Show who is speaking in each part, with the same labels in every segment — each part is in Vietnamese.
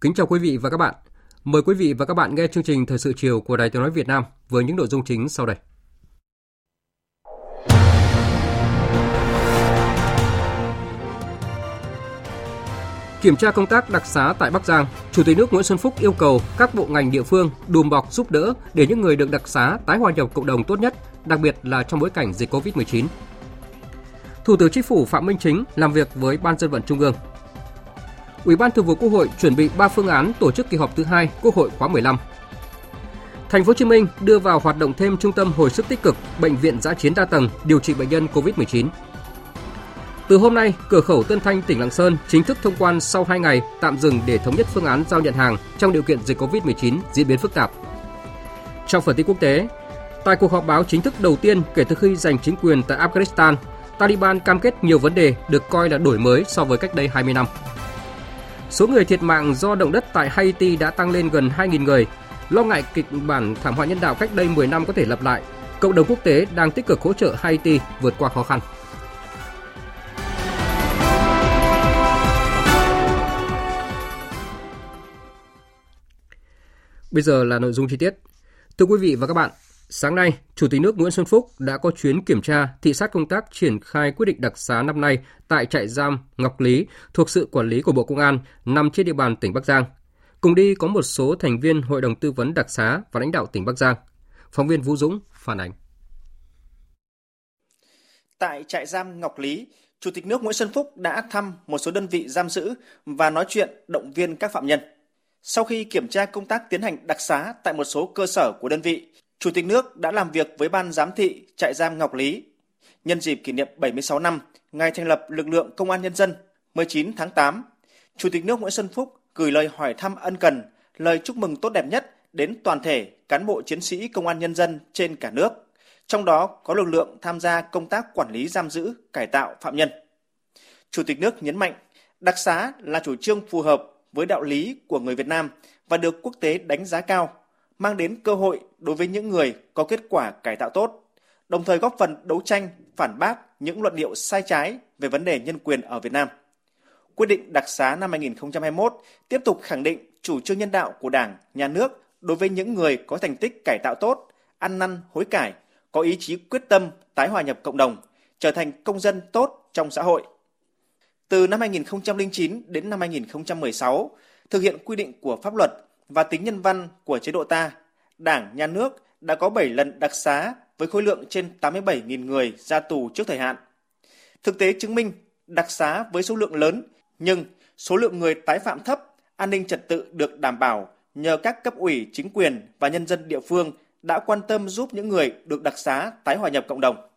Speaker 1: Kính chào quý vị và các bạn. Mời quý vị và các bạn nghe chương trình Thời sự chiều của Đài Tiếng nói Việt Nam với những nội dung chính sau đây. Kiểm tra công tác đặc xá tại Bắc Giang, Chủ tịch nước Nguyễn Xuân Phúc yêu cầu các bộ ngành địa phương đùm bọc giúp đỡ để những người được đặc xá tái hòa nhập cộng đồng tốt nhất, đặc biệt là trong bối cảnh dịch Covid-19. Thủ tướng Chính phủ Phạm Minh Chính làm việc với Ban dân vận Trung ương Ủy ban Thường vụ Quốc hội chuẩn bị 3 phương án tổ chức kỳ họp thứ hai Quốc hội khóa 15. Thành phố Hồ Chí Minh đưa vào hoạt động thêm trung tâm hồi sức tích cực, bệnh viện giã chiến đa tầng điều trị bệnh nhân COVID-19. Từ hôm nay, cửa khẩu Tân Thanh, tỉnh Lạng Sơn chính thức thông quan sau 2 ngày tạm dừng để thống nhất phương án giao nhận hàng trong điều kiện dịch COVID-19 diễn biến phức tạp. Trong phần tin quốc tế, tại cuộc họp báo chính thức đầu tiên kể từ khi giành chính quyền tại Afghanistan, Taliban cam kết nhiều vấn đề được coi là đổi mới so với cách đây 20 năm. Số người thiệt mạng do động đất tại Haiti đã tăng lên gần 2.000 người. Lo ngại kịch bản thảm họa nhân đạo cách đây 10 năm có thể lặp lại, cộng đồng quốc tế đang tích cực hỗ trợ Haiti vượt qua khó khăn. Bây giờ là nội dung chi tiết. Thưa quý vị và các bạn, Sáng nay, Chủ tịch nước Nguyễn Xuân Phúc đã có chuyến kiểm tra, thị sát công tác triển khai quyết định đặc xá năm nay tại trại giam Ngọc Lý thuộc sự quản lý của Bộ Công an nằm trên địa bàn tỉnh Bắc Giang. Cùng đi có một số thành viên Hội đồng tư vấn đặc xá và lãnh đạo tỉnh Bắc Giang. Phóng viên Vũ Dũng phản ánh.
Speaker 2: Tại trại giam Ngọc Lý, Chủ tịch nước Nguyễn Xuân Phúc đã thăm một số đơn vị giam giữ và nói chuyện động viên các phạm nhân. Sau khi kiểm tra công tác tiến hành đặc xá tại một số cơ sở của đơn vị, Chủ tịch nước đã làm việc với ban giám thị trại giam Ngọc Lý nhân dịp kỷ niệm 76 năm ngày thành lập lực lượng công an nhân dân 19 tháng 8. Chủ tịch nước Nguyễn Xuân Phúc gửi lời hỏi thăm ân cần, lời chúc mừng tốt đẹp nhất đến toàn thể cán bộ chiến sĩ công an nhân dân trên cả nước, trong đó có lực lượng tham gia công tác quản lý giam giữ, cải tạo phạm nhân. Chủ tịch nước nhấn mạnh, đặc xá là chủ trương phù hợp với đạo lý của người Việt Nam và được quốc tế đánh giá cao mang đến cơ hội đối với những người có kết quả cải tạo tốt, đồng thời góp phần đấu tranh phản bác những luận điệu sai trái về vấn đề nhân quyền ở Việt Nam. Quyết định đặc xá năm 2021 tiếp tục khẳng định chủ trương nhân đạo của Đảng, Nhà nước đối với những người có thành tích cải tạo tốt, ăn năn hối cải, có ý chí quyết tâm tái hòa nhập cộng đồng, trở thành công dân tốt trong xã hội. Từ năm 2009 đến năm 2016, thực hiện quy định của pháp luật và tính nhân văn của chế độ ta, Đảng, Nhà nước đã có 7 lần đặc xá với khối lượng trên 87.000 người ra tù trước thời hạn. Thực tế chứng minh đặc xá với số lượng lớn nhưng số lượng người tái phạm thấp, an ninh trật tự được đảm bảo nhờ các cấp ủy chính quyền và nhân dân địa phương đã quan tâm giúp những người được đặc xá tái hòa nhập cộng đồng.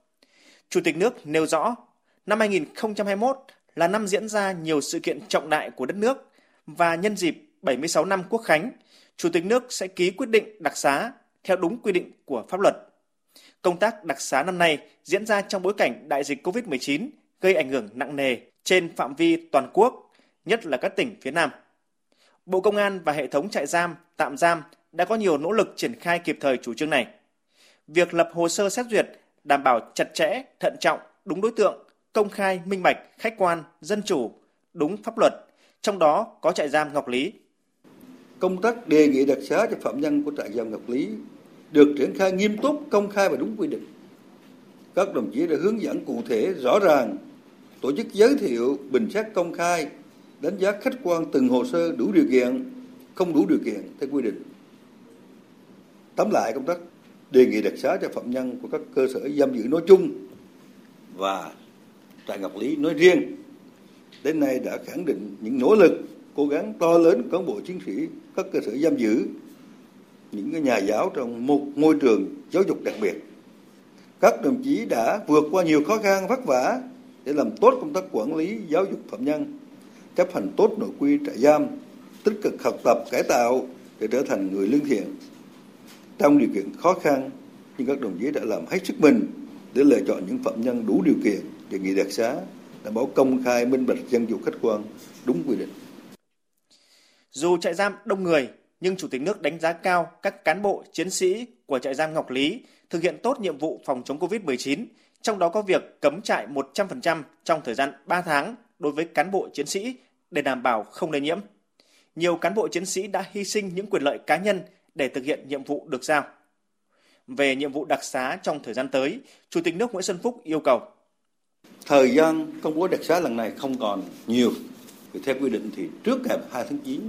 Speaker 2: Chủ tịch nước nêu rõ, năm 2021 là năm diễn ra nhiều sự kiện trọng đại của đất nước và nhân dịp 76 năm Quốc khánh, Chủ tịch nước sẽ ký quyết định đặc xá theo đúng quy định của pháp luật. Công tác đặc xá năm nay diễn ra trong bối cảnh đại dịch COVID-19 gây ảnh hưởng nặng nề trên phạm vi toàn quốc, nhất là các tỉnh phía Nam. Bộ Công an và hệ thống trại giam, tạm giam đã có nhiều nỗ lực triển khai kịp thời chủ trương này. Việc lập hồ sơ xét duyệt đảm bảo chặt chẽ, thận trọng, đúng đối tượng, công khai, minh bạch, khách quan, dân chủ, đúng pháp luật, trong đó có trại giam Ngọc Lý
Speaker 3: công tác đề nghị đặc xá cho phạm nhân của trại giam Ngọc Lý được triển khai nghiêm túc, công khai và đúng quy định. Các đồng chí đã hướng dẫn cụ thể, rõ ràng, tổ chức giới thiệu, bình xét công khai, đánh giá khách quan từng hồ sơ đủ điều kiện, không đủ điều kiện theo quy định. Tóm lại công tác đề nghị đặc xá cho phạm nhân của các cơ sở giam giữ nói chung và trại Ngọc Lý nói riêng đến nay đã khẳng định những nỗ lực, cố gắng to lớn của cán bộ chiến sĩ các cơ sở giam giữ, những cái nhà giáo trong một môi trường giáo dục đặc biệt. Các đồng chí đã vượt qua nhiều khó khăn vất vả để làm tốt công tác quản lý giáo dục phạm nhân, chấp hành tốt nội quy trại giam, tích cực học tập cải tạo để trở thành người lương thiện. Trong điều kiện khó khăn, nhưng các đồng chí đã làm hết sức mình để lựa chọn những phạm nhân đủ điều kiện đề nghị đặc xá, đảm bảo công khai, minh bạch, dân chủ khách quan, đúng quy định.
Speaker 2: Dù trại giam đông người, nhưng Chủ tịch nước đánh giá cao các cán bộ, chiến sĩ của trại giam Ngọc Lý thực hiện tốt nhiệm vụ phòng chống COVID-19, trong đó có việc cấm trại 100% trong thời gian 3 tháng đối với cán bộ chiến sĩ để đảm bảo không lây nhiễm. Nhiều cán bộ chiến sĩ đã hy sinh những quyền lợi cá nhân để thực hiện nhiệm vụ được giao. Về nhiệm vụ đặc xá trong thời gian tới, Chủ tịch nước Nguyễn Xuân Phúc yêu cầu
Speaker 3: Thời gian công bố đặc xá lần này không còn nhiều. Vì theo quy định thì trước ngày 2 tháng 9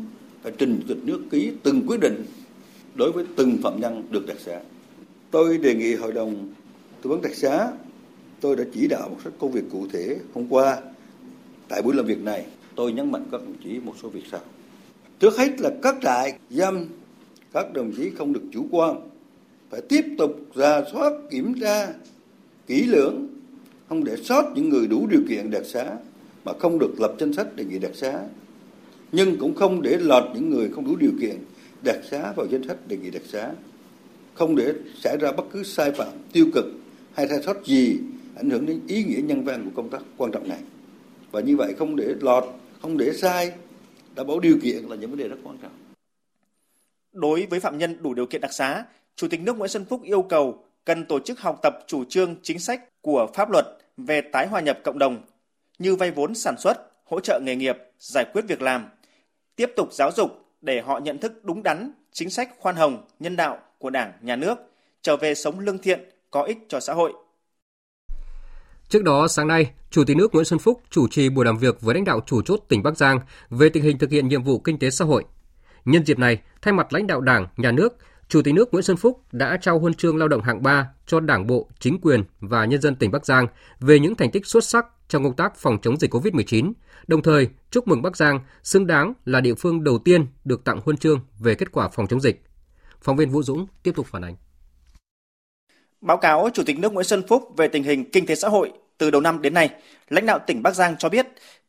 Speaker 3: phải trình Chủ tịch nước ký từng quyết định đối với từng phạm nhân được đặc xá. Tôi đề nghị Hội đồng tư vấn đặc xá, tôi đã chỉ đạo một số công việc cụ thể hôm qua tại buổi làm việc này. Tôi nhấn mạnh các đồng chí một số việc sau. Trước hết là các trại giam các đồng chí không được chủ quan phải tiếp tục ra soát kiểm tra kỹ lưỡng không để sót những người đủ điều kiện đặc xá mà không được lập danh sách đề nghị đặc xá. Nhưng cũng không để lọt những người không đủ điều kiện đặc xá vào danh sách đề nghị đặc xá. Không để xảy ra bất cứ sai phạm tiêu cực hay sai sót gì ảnh hưởng đến ý nghĩa nhân văn của công tác quan trọng này. Và như vậy không để lọt không để sai đảm bảo điều kiện là những vấn đề rất quan trọng.
Speaker 2: Đối với phạm nhân đủ điều kiện đặc xá, Chủ tịch nước Nguyễn Xuân Phúc yêu cầu cần tổ chức học tập chủ trương chính sách của pháp luật về tái hòa nhập cộng đồng như vay vốn sản xuất, hỗ trợ nghề nghiệp, giải quyết việc làm, tiếp tục giáo dục để họ nhận thức đúng đắn chính sách khoan hồng, nhân đạo của Đảng, Nhà nước, trở về sống lương thiện, có ích cho xã hội.
Speaker 1: Trước đó, sáng nay, Chủ tịch nước Nguyễn Xuân Phúc chủ trì buổi làm việc với lãnh đạo chủ chốt tỉnh Bắc Giang về tình hình thực hiện nhiệm vụ kinh tế xã hội. Nhân dịp này, thay mặt lãnh đạo Đảng, Nhà nước, Chủ tịch nước Nguyễn Xuân Phúc đã trao huân chương lao động hạng 3 cho Đảng bộ, chính quyền và nhân dân tỉnh Bắc Giang về những thành tích xuất sắc trong công tác phòng chống dịch COVID-19, đồng thời chúc mừng Bắc Giang xứng đáng là địa phương đầu tiên được tặng huân chương về kết quả phòng chống dịch. Phóng viên Vũ Dũng tiếp tục phản ánh.
Speaker 2: Báo cáo Chủ tịch nước Nguyễn Xuân Phúc về tình hình kinh tế xã hội từ đầu năm đến nay, lãnh đạo tỉnh Bắc Giang cho biết,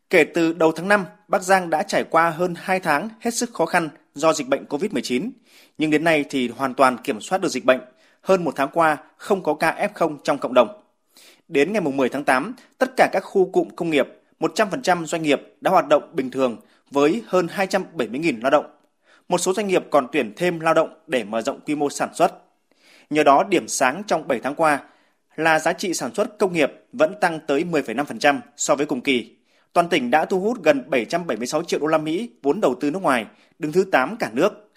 Speaker 2: kể từ đầu tháng 5, Bắc Giang đã trải qua hơn 2 tháng hết sức khó khăn do dịch bệnh COVID-19, nhưng đến nay thì hoàn toàn kiểm soát được dịch bệnh. Hơn một tháng qua, không có ca F0 trong cộng đồng. Đến ngày 10 tháng 8, tất cả các khu cụm công nghiệp, 100% doanh nghiệp đã hoạt động bình thường với hơn 270.000 lao động. Một số doanh nghiệp còn tuyển thêm lao động để mở rộng quy mô sản xuất. Nhờ đó, điểm sáng trong 7 tháng qua là giá trị sản xuất công nghiệp vẫn tăng tới 10,5% so với cùng kỳ. Toàn tỉnh đã thu hút gần 776 triệu đô la Mỹ vốn đầu tư nước ngoài, đứng thứ 8 cả nước.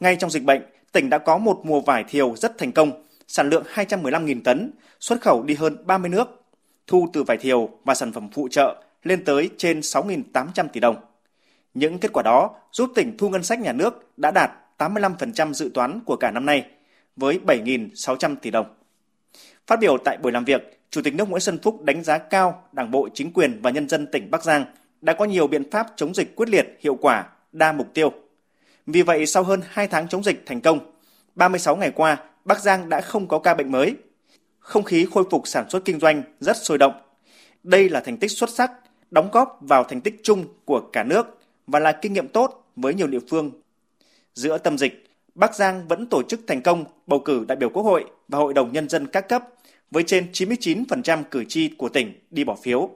Speaker 2: Ngay trong dịch bệnh, tỉnh đã có một mùa vải thiều rất thành công, sản lượng 215.000 tấn, xuất khẩu đi hơn 30 nước, thu từ vải thiều và sản phẩm phụ trợ lên tới trên 6.800 tỷ đồng. Những kết quả đó giúp tỉnh thu ngân sách nhà nước đã đạt 85% dự toán của cả năm nay, với 7.600 tỷ đồng. Phát biểu tại buổi làm việc, Chủ tịch nước Nguyễn Xuân Phúc đánh giá cao Đảng bộ, chính quyền và nhân dân tỉnh Bắc Giang đã có nhiều biện pháp chống dịch quyết liệt, hiệu quả, đa mục tiêu. Vì vậy, sau hơn 2 tháng chống dịch thành công, 36 ngày qua, Bắc Giang đã không có ca bệnh mới. Không khí khôi phục sản xuất kinh doanh rất sôi động. Đây là thành tích xuất sắc, đóng góp vào thành tích chung của cả nước và là kinh nghiệm tốt với nhiều địa phương. Giữa tâm dịch, Bắc Giang vẫn tổ chức thành công bầu cử đại biểu Quốc hội và Hội đồng Nhân dân các cấp với trên 99% cử tri của tỉnh đi bỏ phiếu.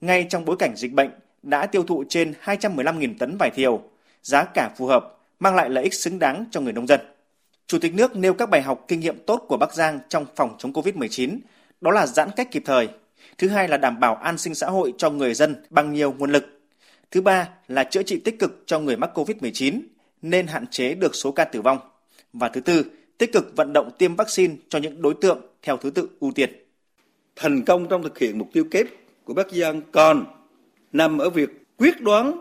Speaker 2: Ngay trong bối cảnh dịch bệnh, đã tiêu thụ trên 215.000 tấn vải thiều, giá cả phù hợp, mang lại lợi ích xứng đáng cho người nông dân. Chủ tịch nước nêu các bài học kinh nghiệm tốt của Bắc Giang trong phòng chống COVID-19, đó là giãn cách kịp thời. Thứ hai là đảm bảo an sinh xã hội cho người dân bằng nhiều nguồn lực. Thứ ba là chữa trị tích cực cho người mắc COVID-19, nên hạn chế được số ca tử vong. Và thứ tư, tích cực vận động tiêm vaccine cho những đối tượng theo thứ tự ưu tiên.
Speaker 3: Thành công trong thực hiện mục tiêu kép của Bắc Giang còn nằm ở việc quyết đoán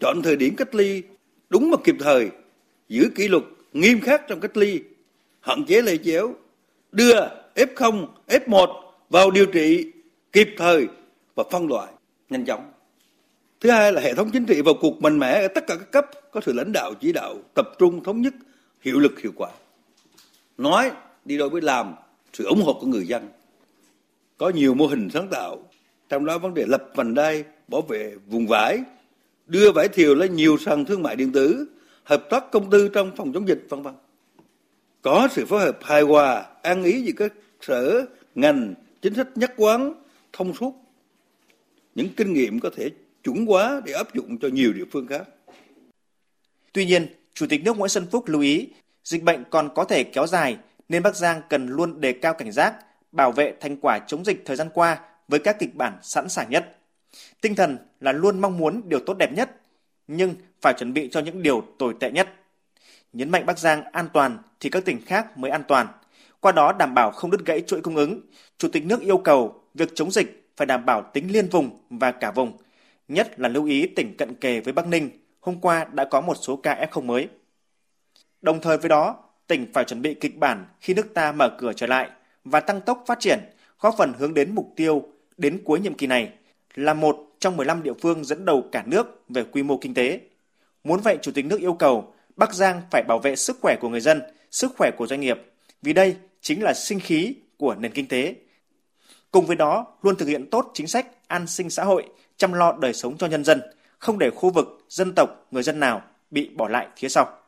Speaker 3: chọn thời điểm cách ly đúng và kịp thời, giữ kỷ luật nghiêm khắc trong cách ly, hạn chế lây chéo, đưa F0, F1 vào điều trị kịp thời và phân loại nhanh chóng. Thứ hai là hệ thống chính trị vào cuộc mạnh mẽ ở tất cả các cấp có sự lãnh đạo chỉ đạo tập trung thống nhất hiệu lực hiệu quả. Nói đi đôi với làm sự ủng hộ của người dân. Có nhiều mô hình sáng tạo, trong đó vấn đề lập vành đai bảo vệ vùng vải, đưa vải thiều lên nhiều sàn thương mại điện tử, hợp tác công tư trong phòng chống dịch vân vân. Có sự phối hợp hài hòa, an ý giữa các sở, ngành, chính sách nhất quán, thông suốt. Những kinh nghiệm có thể chuẩn hóa để áp dụng cho nhiều địa phương khác.
Speaker 2: Tuy nhiên, Chủ tịch nước Nguyễn Xuân Phúc lưu ý, dịch bệnh còn có thể kéo dài nên Bắc Giang cần luôn đề cao cảnh giác, bảo vệ thành quả chống dịch thời gian qua với các kịch bản sẵn sàng nhất. Tinh thần là luôn mong muốn điều tốt đẹp nhất, nhưng phải chuẩn bị cho những điều tồi tệ nhất. Nhấn mạnh Bắc Giang an toàn thì các tỉnh khác mới an toàn. Qua đó đảm bảo không đứt gãy chuỗi cung ứng, Chủ tịch nước yêu cầu việc chống dịch phải đảm bảo tính liên vùng và cả vùng, nhất là lưu ý tỉnh cận kề với Bắc Ninh, hôm qua đã có một số ca F0 mới. Đồng thời với đó, tỉnh phải chuẩn bị kịch bản khi nước ta mở cửa trở lại và tăng tốc phát triển, góp phần hướng đến mục tiêu đến cuối nhiệm kỳ này là một trong 15 địa phương dẫn đầu cả nước về quy mô kinh tế. Muốn vậy, Chủ tịch nước yêu cầu Bắc Giang phải bảo vệ sức khỏe của người dân, sức khỏe của doanh nghiệp, vì đây chính là sinh khí của nền kinh tế. Cùng với đó, luôn thực hiện tốt chính sách an sinh xã hội, chăm lo đời sống cho nhân dân, không để khu vực, dân tộc, người dân nào bị bỏ lại phía sau.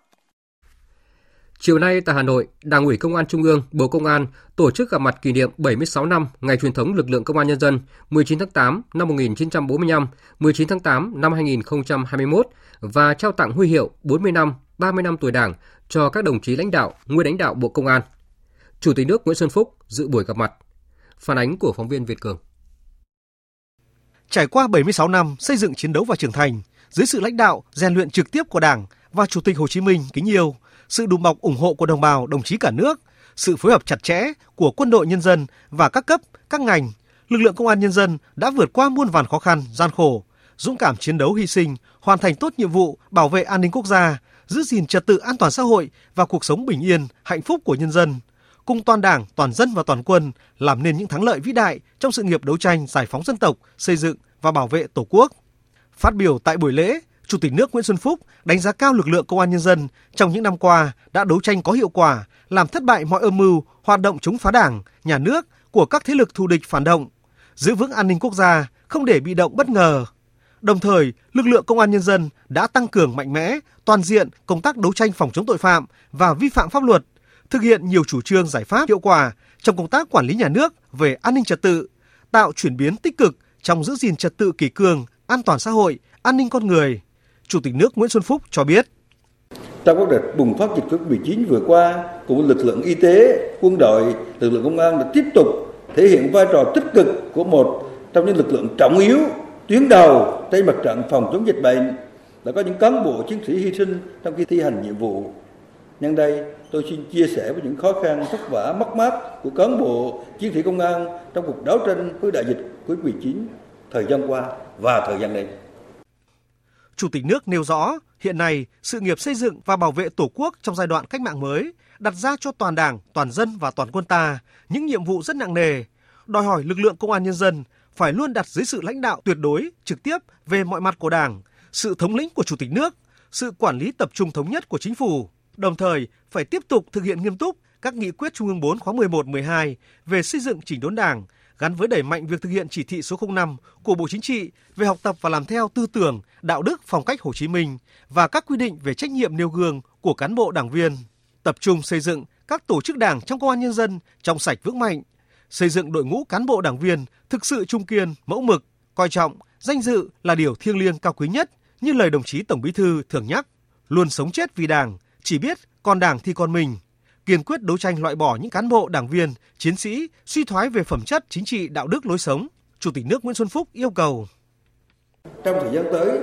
Speaker 1: Chiều nay tại Hà Nội, Đảng ủy Công an Trung ương, Bộ Công an tổ chức gặp mặt kỷ niệm 76 năm Ngày truyền thống lực lượng Công an Nhân dân 19 tháng 8 năm 1945, 19 tháng 8 năm 2021 và trao tặng huy hiệu 40 năm, 30 năm tuổi Đảng cho các đồng chí lãnh đạo, nguyên lãnh đạo Bộ Công an. Chủ tịch nước Nguyễn Xuân Phúc dự buổi gặp mặt. Phản ánh của phóng viên Việt Cường.
Speaker 4: Trải qua 76 năm xây dựng chiến đấu và trưởng thành, dưới sự lãnh đạo, rèn luyện trực tiếp của Đảng và Chủ tịch Hồ Chí Minh kính yêu, sự đùm bọc ủng hộ của đồng bào, đồng chí cả nước, sự phối hợp chặt chẽ của quân đội nhân dân và các cấp, các ngành, lực lượng công an nhân dân đã vượt qua muôn vàn khó khăn, gian khổ, dũng cảm chiến đấu hy sinh, hoàn thành tốt nhiệm vụ bảo vệ an ninh quốc gia, giữ gìn trật tự an toàn xã hội và cuộc sống bình yên, hạnh phúc của nhân dân, cùng toàn Đảng, toàn dân và toàn quân làm nên những thắng lợi vĩ đại trong sự nghiệp đấu tranh giải phóng dân tộc, xây dựng và bảo vệ Tổ quốc. Phát biểu tại buổi lễ, Chủ tịch nước Nguyễn Xuân Phúc đánh giá cao lực lượng công an nhân dân trong những năm qua đã đấu tranh có hiệu quả, làm thất bại mọi âm mưu, hoạt động chống phá đảng, nhà nước của các thế lực thù địch phản động, giữ vững an ninh quốc gia, không để bị động bất ngờ. Đồng thời, lực lượng công an nhân dân đã tăng cường mạnh mẽ, toàn diện công tác đấu tranh phòng chống tội phạm và vi phạm pháp luật, thực hiện nhiều chủ trương giải pháp hiệu quả trong công tác quản lý nhà nước về an ninh trật tự, tạo chuyển biến tích cực trong giữ gìn trật tự kỷ cương, an toàn xã hội, an ninh con người. Chủ tịch nước Nguyễn Xuân Phúc cho biết.
Speaker 3: Trong các đợt bùng phát dịch COVID-19 vừa qua, cùng lực lượng y tế, quân đội, lực lượng công an đã tiếp tục thể hiện vai trò tích cực của một trong những lực lượng trọng yếu tuyến đầu trên mặt trận phòng chống dịch bệnh đã có những cán bộ chiến sĩ hy sinh trong khi thi hành nhiệm vụ. Nhân đây, tôi xin chia sẻ với những khó khăn, vất vả, mất mát của cán bộ chiến sĩ công an trong cuộc đấu tranh với đại dịch COVID-19 thời gian qua và thời gian đến.
Speaker 4: Chủ tịch nước nêu rõ, hiện nay sự nghiệp xây dựng và bảo vệ Tổ quốc trong giai đoạn cách mạng mới đặt ra cho toàn Đảng, toàn dân và toàn quân ta những nhiệm vụ rất nặng nề, đòi hỏi lực lượng công an nhân dân phải luôn đặt dưới sự lãnh đạo tuyệt đối, trực tiếp về mọi mặt của Đảng, sự thống lĩnh của Chủ tịch nước, sự quản lý tập trung thống nhất của chính phủ, đồng thời phải tiếp tục thực hiện nghiêm túc các nghị quyết Trung ương 4 khóa 11, 12 về xây dựng chỉnh đốn Đảng, gắn với đẩy mạnh việc thực hiện chỉ thị số 05 của Bộ Chính trị về học tập và làm theo tư tưởng, đạo đức phong cách Hồ Chí Minh và các quy định về trách nhiệm nêu gương của cán bộ đảng viên, tập trung xây dựng các tổ chức đảng trong công an nhân dân trong sạch vững mạnh, xây dựng đội ngũ cán bộ đảng viên thực sự trung kiên, mẫu mực, coi trọng, danh dự là điều thiêng liêng cao quý nhất, như lời đồng chí Tổng Bí thư thường nhắc, luôn sống chết vì Đảng, chỉ biết còn Đảng thì còn mình, kiên quyết đấu tranh loại bỏ những cán bộ, đảng viên, chiến sĩ suy thoái về phẩm chất chính trị, đạo đức lối sống. Chủ tịch nước Nguyễn Xuân Phúc yêu cầu.
Speaker 3: Trong thời gian tới,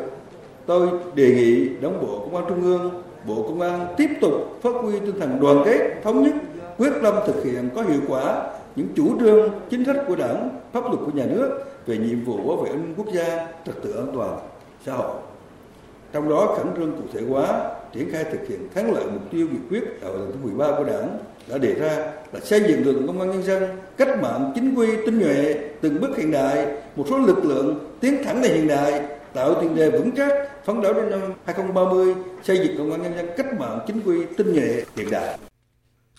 Speaker 3: tôi đề nghị đảng bộ công an trung ương, bộ công an tiếp tục phát huy tinh thần đoàn kết, thống nhất, quyết tâm thực hiện có hiệu quả những chủ trương chính sách của đảng, pháp luật của nhà nước về nhiệm vụ bảo vệ an ninh quốc gia, trật tự an toàn xã hội. Trong đó khẩn trương cụ thể hóa triển khai thực hiện thắng lợi mục tiêu nghị quyết đại hội lần thứ 13 của Đảng đã đề ra là xây dựng lực lượng công an nhân dân cách mạng chính quy tinh nhuệ từng bước hiện đại một số lực lượng tiến thẳng lên hiện đại tạo tiền đề vững chắc phấn đấu đến năm 2030 xây dựng công an nhân dân cách mạng chính quy tinh nhuệ hiện đại.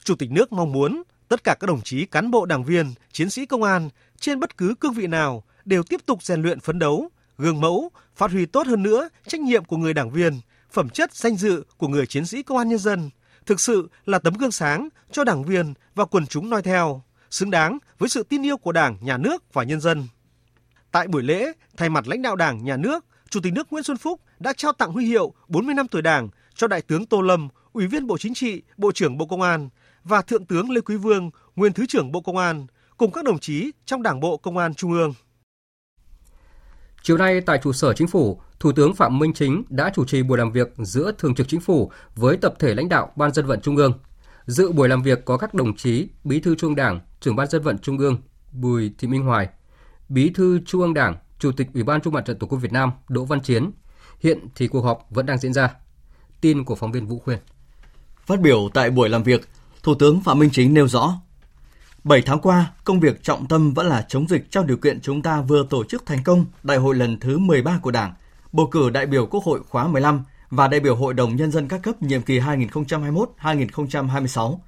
Speaker 4: Chủ tịch nước mong muốn tất cả các đồng chí cán bộ đảng viên, chiến sĩ công an trên bất cứ cương vị nào đều tiếp tục rèn luyện phấn đấu, gương mẫu, phát huy tốt hơn nữa trách nhiệm của người đảng viên, phẩm chất danh dự của người chiến sĩ công an nhân dân, thực sự là tấm gương sáng cho đảng viên và quần chúng noi theo, xứng đáng với sự tin yêu của Đảng, Nhà nước và nhân dân. Tại buổi lễ, thay mặt lãnh đạo Đảng, Nhà nước, Chủ tịch nước Nguyễn Xuân Phúc đã trao tặng huy hiệu 40 năm tuổi Đảng cho Đại tướng Tô Lâm, Ủy viên Bộ Chính trị, Bộ trưởng Bộ Công an và Thượng tướng Lê Quý Vương, nguyên Thứ trưởng Bộ Công an, cùng các đồng chí trong Đảng bộ Công an Trung ương.
Speaker 1: Chiều nay tại trụ sở chính phủ, Thủ tướng Phạm Minh Chính đã chủ trì buổi làm việc giữa Thường trực Chính phủ với tập thể lãnh đạo Ban dân vận Trung ương. Dự buổi làm việc có các đồng chí Bí thư Trung Đảng, Trưởng Ban dân vận Trung ương Bùi Thị Minh Hoài, Bí thư Trung ương Đảng, Chủ tịch Ủy ban Trung mặt trận Tổ quốc Việt Nam Đỗ Văn Chiến. Hiện thì cuộc họp vẫn đang diễn ra. Tin của phóng viên Vũ Khuyên.
Speaker 5: Phát biểu tại buổi làm việc, Thủ tướng Phạm Minh Chính nêu rõ, 7 tháng qua, công việc trọng tâm vẫn là chống dịch trong điều kiện chúng ta vừa tổ chức thành công đại hội lần thứ 13 của Đảng, bầu cử đại biểu Quốc hội khóa 15 và đại biểu Hội đồng Nhân dân các cấp nhiệm kỳ 2021-2026,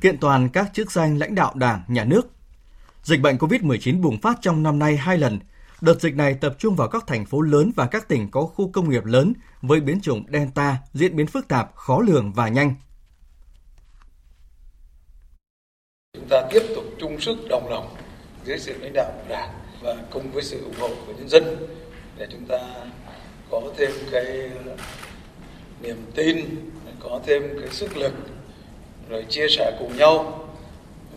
Speaker 5: kiện toàn các chức danh lãnh đạo Đảng, Nhà nước. Dịch bệnh COVID-19 bùng phát trong năm nay hai lần. Đợt dịch này tập trung vào các thành phố lớn và các tỉnh có khu công nghiệp lớn với biến chủng Delta diễn biến phức tạp, khó lường và nhanh.
Speaker 6: Chúng ta tiếp tục chung sức đồng lòng dưới sự lãnh đạo của Đảng và cùng với sự ủng hộ của nhân dân để chúng ta có thêm cái uh, niềm tin, có thêm cái sức lực rồi chia sẻ cùng nhau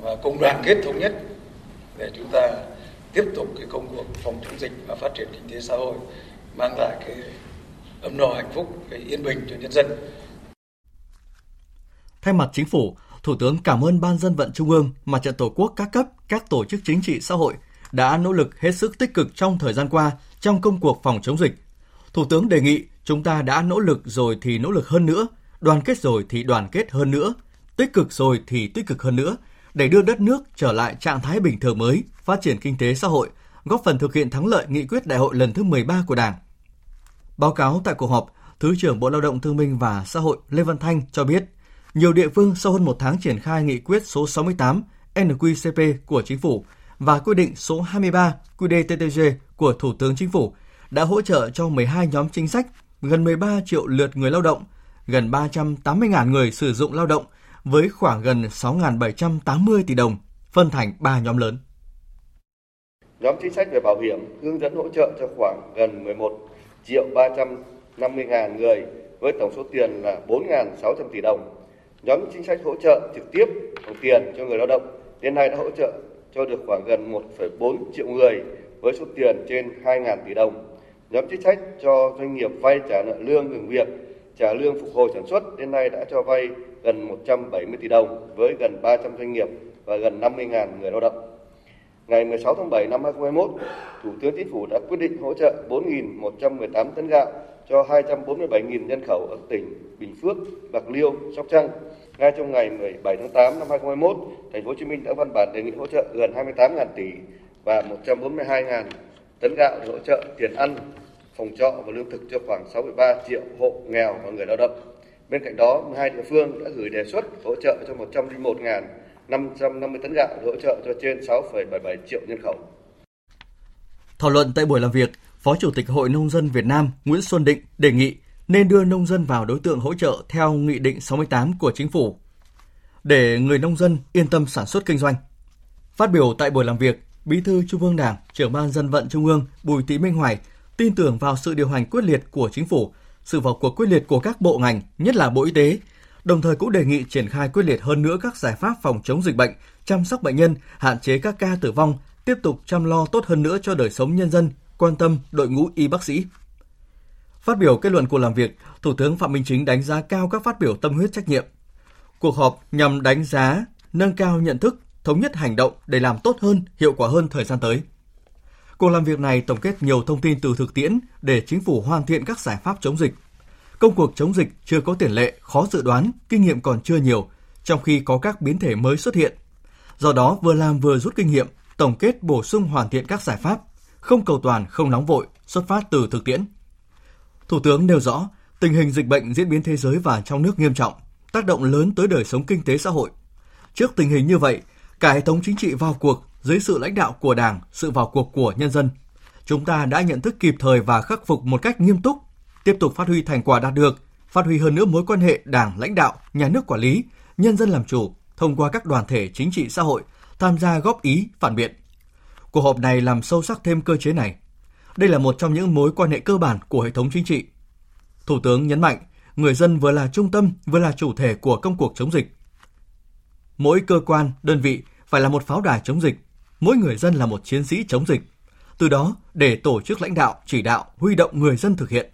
Speaker 6: và cùng đoàn kết thống nhất để chúng ta tiếp tục cái công cuộc phòng chống dịch và phát triển kinh tế xã hội mang lại cái ấm no hạnh phúc, cái yên bình cho nhân dân.
Speaker 5: Thay mặt chính phủ, Thủ tướng cảm ơn Ban dân vận Trung ương, Mặt trận Tổ quốc các cấp, các tổ chức chính trị xã hội đã nỗ lực hết sức tích cực trong thời gian qua trong công cuộc phòng chống dịch. Thủ tướng đề nghị chúng ta đã nỗ lực rồi thì nỗ lực hơn nữa, đoàn kết rồi thì đoàn kết hơn nữa, tích cực rồi thì tích cực hơn nữa để đưa đất nước trở lại trạng thái bình thường mới, phát triển kinh tế xã hội, góp phần thực hiện thắng lợi nghị quyết đại hội lần thứ 13 của Đảng. Báo cáo tại cuộc họp, Thứ trưởng Bộ Lao động Thương binh và Xã hội Lê Văn Thanh cho biết, nhiều địa phương sau hơn một tháng triển khai nghị quyết số 68 NQCP của Chính phủ và quy định số 23 QDTTG của Thủ tướng Chính phủ đã hỗ trợ cho 12 nhóm chính sách, gần 13 triệu lượt người lao động, gần 380.000 người sử dụng lao động với khoảng gần 6.780 tỷ đồng, phân thành 3 nhóm lớn.
Speaker 7: Nhóm chính sách về bảo hiểm hướng dẫn hỗ trợ cho khoảng gần 11 triệu 350.000 người với tổng số tiền là 4.600 tỷ đồng. Nhóm chính sách hỗ trợ trực tiếp bằng tiền cho người lao động đến nay đã hỗ trợ cho được khoảng gần 1,4 triệu người với số tiền trên 2.000 tỷ đồng. Nhóm chính sách cho doanh nghiệp vay trả nợ lương ngừng việc, trả lương phục hồi sản xuất đến nay đã cho vay gần 170 tỷ đồng với gần 300 doanh nghiệp và gần 50.000 người lao động. Ngày 16 tháng 7 năm 2021, Thủ tướng Chính phủ đã quyết định hỗ trợ 4.118 tấn gạo cho 247.000 nhân khẩu ở tỉnh Bình Phước, Bạc Liêu, Sóc Trăng. Ngay trong ngày 17 tháng 8 năm 2021, Thành phố Hồ Chí Minh đã văn bản đề nghị hỗ trợ gần 28.000 tỷ và 142.000 tấn gạo hỗ trợ tiền ăn, phòng trọ và lương thực cho khoảng 6,3 triệu hộ nghèo và người lao động. Bên cạnh đó, 12 địa phương đã gửi đề xuất hỗ trợ cho 101.550 tấn gạo hỗ trợ cho trên 6,77 triệu nhân khẩu.
Speaker 5: Thảo luận tại buổi làm việc, Phó Chủ tịch Hội Nông dân Việt Nam Nguyễn Xuân Định đề nghị nên đưa nông dân vào đối tượng hỗ trợ theo Nghị định 68 của Chính phủ để người nông dân yên tâm sản xuất kinh doanh. Phát biểu tại buổi làm việc, Bí thư Trung ương Đảng, trưởng ban dân vận Trung ương Bùi Thị Minh Hoài tin tưởng vào sự điều hành quyết liệt của chính phủ, sự vào cuộc quyết liệt của các bộ ngành, nhất là Bộ Y tế, đồng thời cũng đề nghị triển khai quyết liệt hơn nữa các giải pháp phòng chống dịch bệnh, chăm sóc bệnh nhân, hạn chế các ca tử vong, tiếp tục chăm lo tốt hơn nữa cho đời sống nhân dân, quan tâm đội ngũ y bác sĩ. Phát biểu kết luận cuộc làm việc, Thủ tướng Phạm Minh Chính đánh giá cao các phát biểu tâm huyết trách nhiệm. Cuộc họp nhằm đánh giá, nâng cao nhận thức, thống nhất hành động để làm tốt hơn, hiệu quả hơn thời gian tới. Cuộc làm việc này tổng kết nhiều thông tin từ thực tiễn để chính phủ hoàn thiện các giải pháp chống dịch. Công cuộc chống dịch chưa có tiền lệ, khó dự đoán, kinh nghiệm còn chưa nhiều, trong khi có các biến thể mới xuất hiện. Do đó, vừa làm vừa rút kinh nghiệm, tổng kết bổ sung hoàn thiện các giải pháp, không cầu toàn, không nóng vội, xuất phát từ thực tiễn. Thủ tướng nêu rõ, tình hình dịch bệnh diễn biến thế giới và trong nước nghiêm trọng, tác động lớn tới đời sống kinh tế xã hội. Trước tình hình như vậy, cả hệ thống chính trị vào cuộc dưới sự lãnh đạo của Đảng, sự vào cuộc của nhân dân. Chúng ta đã nhận thức kịp thời và khắc phục một cách nghiêm túc, tiếp tục phát huy thành quả đạt được, phát huy hơn nữa mối quan hệ Đảng lãnh đạo, nhà nước quản lý, nhân dân làm chủ thông qua các đoàn thể chính trị xã hội tham gia góp ý, phản biện. Cuộc họp này làm sâu sắc thêm cơ chế này. Đây là một trong những mối quan hệ cơ bản của hệ thống chính trị. Thủ tướng nhấn mạnh, người dân vừa là trung tâm, vừa là chủ thể của công cuộc chống dịch. Mỗi cơ quan, đơn vị phải là một pháo đài chống dịch, mỗi người dân là một chiến sĩ chống dịch. Từ đó, để tổ chức lãnh đạo, chỉ đạo, huy động người dân thực hiện.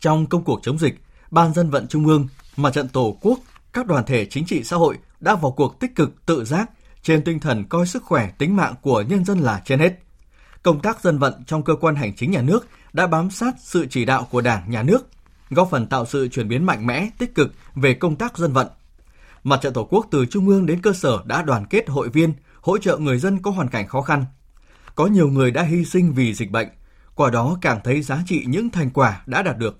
Speaker 5: Trong công cuộc chống dịch, Ban dân vận Trung ương, Mặt trận Tổ quốc, các đoàn thể chính trị xã hội đã vào cuộc tích cực tự giác trên tinh thần coi sức khỏe tính mạng của nhân dân là trên hết. Công tác dân vận trong cơ quan hành chính nhà nước đã bám sát sự chỉ đạo của Đảng, Nhà nước, góp phần tạo sự chuyển biến mạnh mẽ, tích cực về công tác dân vận. Mặt trận Tổ quốc từ trung ương đến cơ sở đã đoàn kết hội viên, hỗ trợ người dân có hoàn cảnh khó khăn. Có nhiều người đã hy sinh vì dịch bệnh, qua đó càng thấy giá trị những thành quả đã đạt được.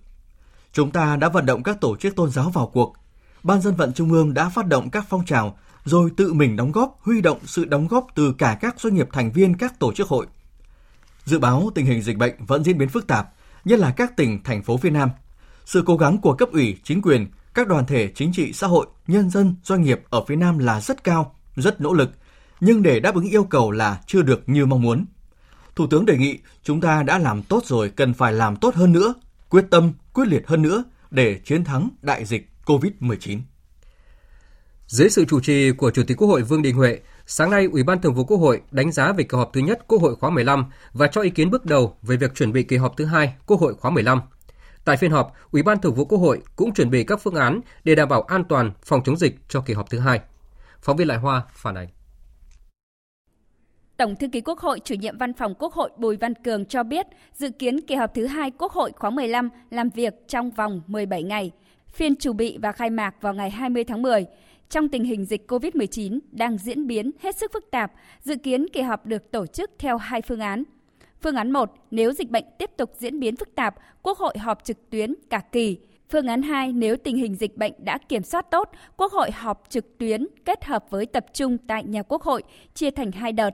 Speaker 5: Chúng ta đã vận động các tổ chức tôn giáo vào cuộc. Ban dân vận Trung ương đã phát động các phong trào, rồi tự mình đóng góp, huy động sự đóng góp từ cả các doanh nghiệp thành viên các tổ chức hội. Dự báo tình hình dịch bệnh vẫn diễn biến phức tạp, nhất là các tỉnh, thành phố phía Nam. Sự cố gắng của cấp ủy, chính quyền, các đoàn thể chính trị xã hội, nhân dân, doanh nghiệp ở phía Nam là rất cao, rất nỗ lực, nhưng để đáp ứng yêu cầu là chưa được như mong muốn. Thủ tướng đề nghị chúng ta đã làm tốt rồi cần phải làm tốt hơn nữa, quyết tâm, quyết liệt hơn nữa để chiến thắng đại dịch COVID-19.
Speaker 1: Dưới sự chủ trì của Chủ tịch Quốc hội Vương Đình Huệ, sáng nay Ủy ban Thường vụ Quốc hội đánh giá về kỳ họp thứ nhất Quốc hội khóa 15 và cho ý kiến bước đầu về việc chuẩn bị kỳ họp thứ hai Quốc hội khóa 15. Tại phiên họp, Ủy ban Thường vụ Quốc hội cũng chuẩn bị các phương án để đảm bảo an toàn phòng chống dịch cho kỳ họp thứ hai. Phóng viên Lại Hoa phản ánh.
Speaker 8: Tổng thư ký Quốc hội, chủ nhiệm văn phòng Quốc hội Bùi Văn Cường cho biết, dự kiến kỳ họp thứ hai Quốc hội khóa 15 làm việc trong vòng 17 ngày. Phiên chủ bị và khai mạc vào ngày 20 tháng 10. Trong tình hình dịch COVID-19 đang diễn biến hết sức phức tạp, dự kiến kỳ họp được tổ chức theo hai phương án. Phương án 1, nếu dịch bệnh tiếp tục diễn biến phức tạp, Quốc hội họp trực tuyến cả kỳ. Phương án 2, nếu tình hình dịch bệnh đã kiểm soát tốt, Quốc hội họp trực tuyến kết hợp với tập trung tại nhà Quốc hội, chia thành hai đợt.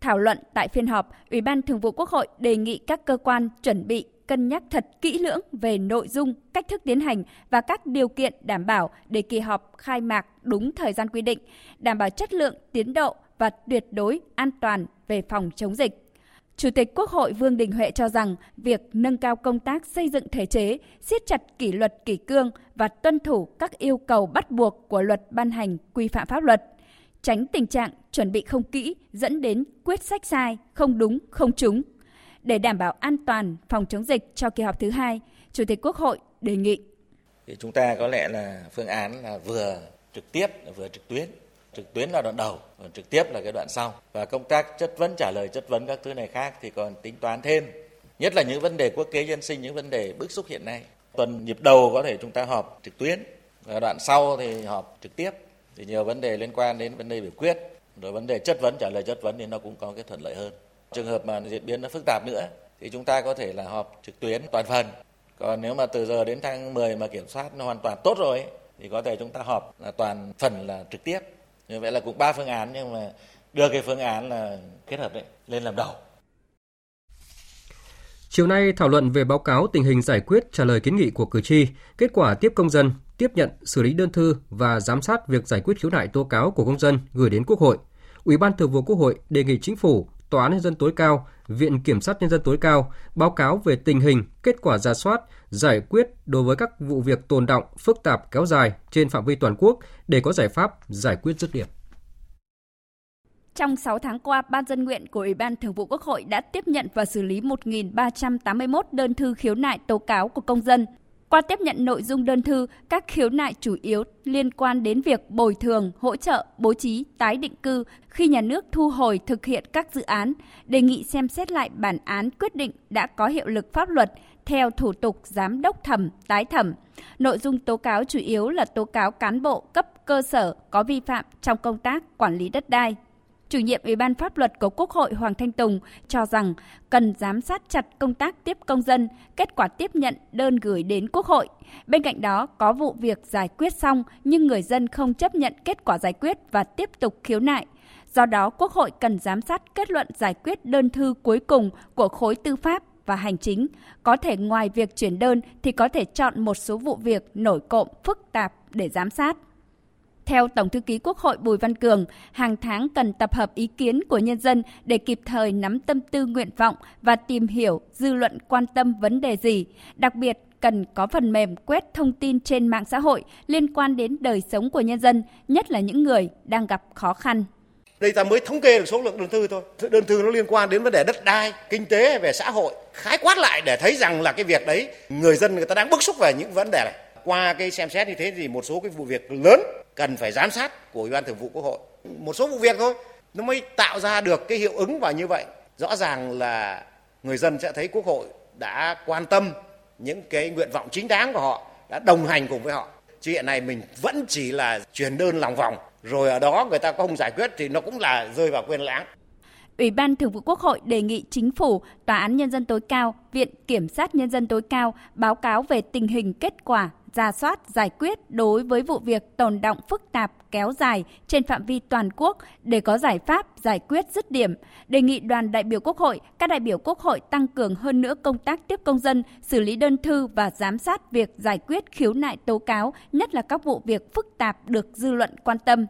Speaker 8: Thảo luận tại phiên họp, Ủy ban Thường vụ Quốc hội đề nghị các cơ quan chuẩn bị cân nhắc thật kỹ lưỡng về nội dung, cách thức tiến hành và các điều kiện đảm bảo để kỳ họp khai mạc đúng thời gian quy định, đảm bảo chất lượng, tiến độ và tuyệt đối an toàn về phòng chống dịch. Chủ tịch Quốc hội Vương Đình Huệ cho rằng việc nâng cao công tác xây dựng thể chế, siết chặt kỷ luật kỷ cương và tuân thủ các yêu cầu bắt buộc của luật ban hành quy phạm pháp luật, tránh tình trạng chuẩn bị không kỹ dẫn đến quyết sách sai, không đúng, không trúng. Để đảm bảo an toàn phòng chống dịch cho kỳ họp thứ hai, Chủ tịch Quốc hội đề nghị.
Speaker 9: Thì chúng ta có lẽ là phương án là vừa trực tiếp vừa trực tuyến trực tuyến là đoạn đầu, còn trực tiếp là cái đoạn sau. Và công tác chất vấn, trả lời chất vấn các thứ này khác thì còn tính toán thêm. Nhất là những vấn đề quốc kế dân sinh, những vấn đề bức xúc hiện nay. Tuần nhịp đầu có thể chúng ta họp trực tuyến, và đoạn sau thì họp trực tiếp. Thì nhiều vấn đề liên quan đến vấn đề biểu quyết, rồi vấn đề chất vấn, trả lời chất vấn thì nó cũng có cái thuận lợi hơn. Trường hợp mà diễn biến nó phức tạp nữa, thì chúng ta có thể là họp trực tuyến toàn phần. Còn nếu mà từ giờ đến tháng 10 mà kiểm soát nó hoàn toàn tốt rồi thì có thể chúng ta họp là toàn phần là trực tiếp như vậy là cũng ba phương án nhưng mà đưa cái phương án là kết hợp đấy lên làm đầu
Speaker 1: Chiều nay thảo luận về báo cáo tình hình giải quyết trả lời kiến nghị của cử tri, kết quả tiếp công dân, tiếp nhận, xử lý đơn thư và giám sát việc giải quyết khiếu nại tố cáo của công dân gửi đến Quốc hội. Ủy ban Thường vụ Quốc hội đề nghị Chính phủ, Tòa án Nhân dân tối cao, Viện Kiểm sát Nhân dân tối cao báo cáo về tình hình, kết quả ra soát, giải quyết đối với các vụ việc tồn động, phức tạp kéo dài trên phạm vi toàn quốc để có giải pháp giải quyết dứt điểm.
Speaker 8: Trong 6 tháng qua, Ban dân nguyện của Ủy ban Thường vụ Quốc hội đã tiếp nhận và xử lý 1.381 đơn thư khiếu nại tố cáo của công dân. Qua tiếp nhận nội dung đơn thư, các khiếu nại chủ yếu liên quan đến việc bồi thường, hỗ trợ, bố trí, tái định cư khi nhà nước thu hồi thực hiện các dự án, đề nghị xem xét lại bản án quyết định đã có hiệu lực pháp luật theo thủ tục giám đốc thẩm, tái thẩm. Nội dung tố cáo chủ yếu là tố cáo cán bộ cấp cơ sở có vi phạm trong công tác quản lý đất đai chủ nhiệm Ủy ban pháp luật của Quốc hội Hoàng Thanh Tùng cho rằng cần giám sát chặt công tác tiếp công dân, kết quả tiếp nhận đơn gửi đến Quốc hội. Bên cạnh đó, có vụ việc giải quyết xong nhưng người dân không chấp nhận kết quả giải quyết và tiếp tục khiếu nại. Do đó, Quốc hội cần giám sát kết luận giải quyết đơn thư cuối cùng của khối tư pháp và hành chính. Có thể ngoài việc chuyển đơn thì có thể chọn một số vụ việc nổi cộm, phức tạp để giám sát. Theo Tổng thư ký Quốc hội Bùi Văn Cường, hàng tháng cần tập hợp ý kiến của nhân dân để kịp thời nắm tâm tư nguyện vọng và tìm hiểu dư luận quan tâm vấn đề gì. Đặc biệt, cần có phần mềm quét thông tin trên mạng xã hội liên quan đến đời sống của nhân dân, nhất là những người đang gặp khó khăn.
Speaker 10: Đây ta mới thống kê được số lượng đơn thư thôi. Đơn thư nó liên quan đến vấn đề đất đai, kinh tế về xã hội. Khái quát lại để thấy rằng là cái việc đấy người dân người ta đang bức xúc về những vấn đề này. Qua cái xem xét như thế thì một số cái vụ việc lớn cần phải giám sát của Ủy ban Thường vụ Quốc hội. Một số vụ việc thôi nó mới tạo ra được cái hiệu ứng và như vậy rõ ràng là người dân sẽ thấy Quốc hội đã quan tâm những cái nguyện vọng chính đáng của họ, đã đồng hành cùng với họ. Chứ hiện nay mình vẫn chỉ là truyền đơn lòng vòng rồi ở đó người ta không giải quyết thì nó cũng là rơi vào quên lãng.
Speaker 8: Ủy ban Thường vụ Quốc hội đề nghị Chính phủ, Tòa án Nhân dân tối cao, Viện Kiểm sát Nhân dân tối cao báo cáo về tình hình kết quả ra soát giải quyết đối với vụ việc tồn động phức tạp kéo dài trên phạm vi toàn quốc để có giải pháp giải quyết dứt điểm. Đề nghị đoàn đại biểu Quốc hội, các đại biểu Quốc hội tăng cường hơn nữa công tác tiếp công dân, xử lý đơn thư và giám sát việc giải quyết khiếu nại tố cáo, nhất là các vụ việc phức tạp được dư luận quan tâm.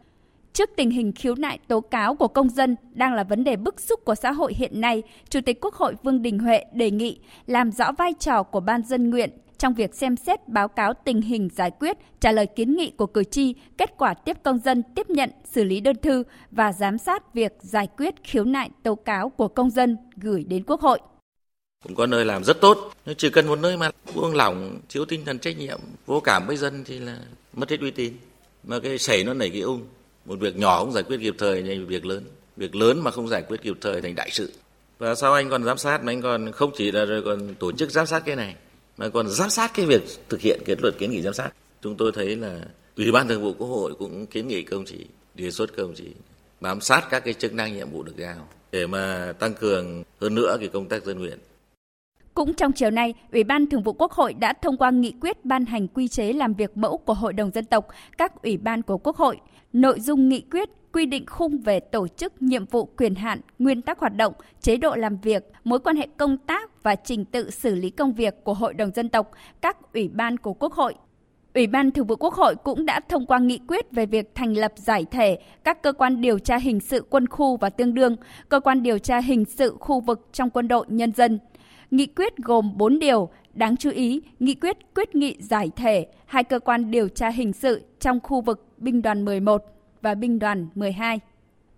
Speaker 8: Trước tình hình khiếu nại tố cáo của công dân đang là vấn đề bức xúc của xã hội hiện nay, Chủ tịch Quốc hội Vương Đình Huệ đề nghị làm rõ vai trò của ban dân nguyện trong việc xem xét báo cáo tình hình giải quyết, trả lời kiến nghị của cử tri, kết quả tiếp công dân tiếp nhận, xử lý đơn thư và giám sát việc giải quyết khiếu nại tố cáo của công dân gửi đến Quốc hội.
Speaker 9: Cũng có nơi làm rất tốt, nhưng chỉ cần một nơi mà buông lỏng, thiếu tinh thần trách nhiệm, vô cảm với dân thì là mất hết uy tín. Mà cái sẩy nó nảy cái ung, một việc nhỏ không giải quyết kịp thời thành việc lớn, việc lớn mà không giải quyết kịp thời thành đại sự. Và sao anh còn giám sát mà anh còn không chỉ là rồi còn tổ chức giám sát cái này mà còn giám sát cái việc thực hiện cái luật kiến nghị giám sát chúng tôi thấy là ủy ban thường vụ quốc hội cũng kiến nghị công chí đề xuất công chí bám sát các cái chức năng nhiệm vụ được giao để mà tăng cường hơn nữa cái công tác dân nguyện
Speaker 8: cũng trong chiều nay, Ủy ban Thường vụ Quốc hội đã thông qua nghị quyết ban hành quy chế làm việc mẫu của Hội đồng Dân tộc, các ủy ban của Quốc hội. Nội dung nghị quyết quy định khung về tổ chức, nhiệm vụ, quyền hạn, nguyên tắc hoạt động, chế độ làm việc, mối quan hệ công tác và trình tự xử lý công việc của Hội đồng Dân tộc, các ủy ban của Quốc hội. Ủy ban Thường vụ Quốc hội cũng đã thông qua nghị quyết về việc thành lập giải thể các cơ quan điều tra hình sự quân khu và tương đương, cơ quan điều tra hình sự khu vực trong quân đội nhân dân. Nghị quyết gồm 4 điều, đáng chú ý, nghị quyết quyết nghị giải thể hai cơ quan điều tra hình sự trong khu vực binh đoàn 11 và binh đoàn 12.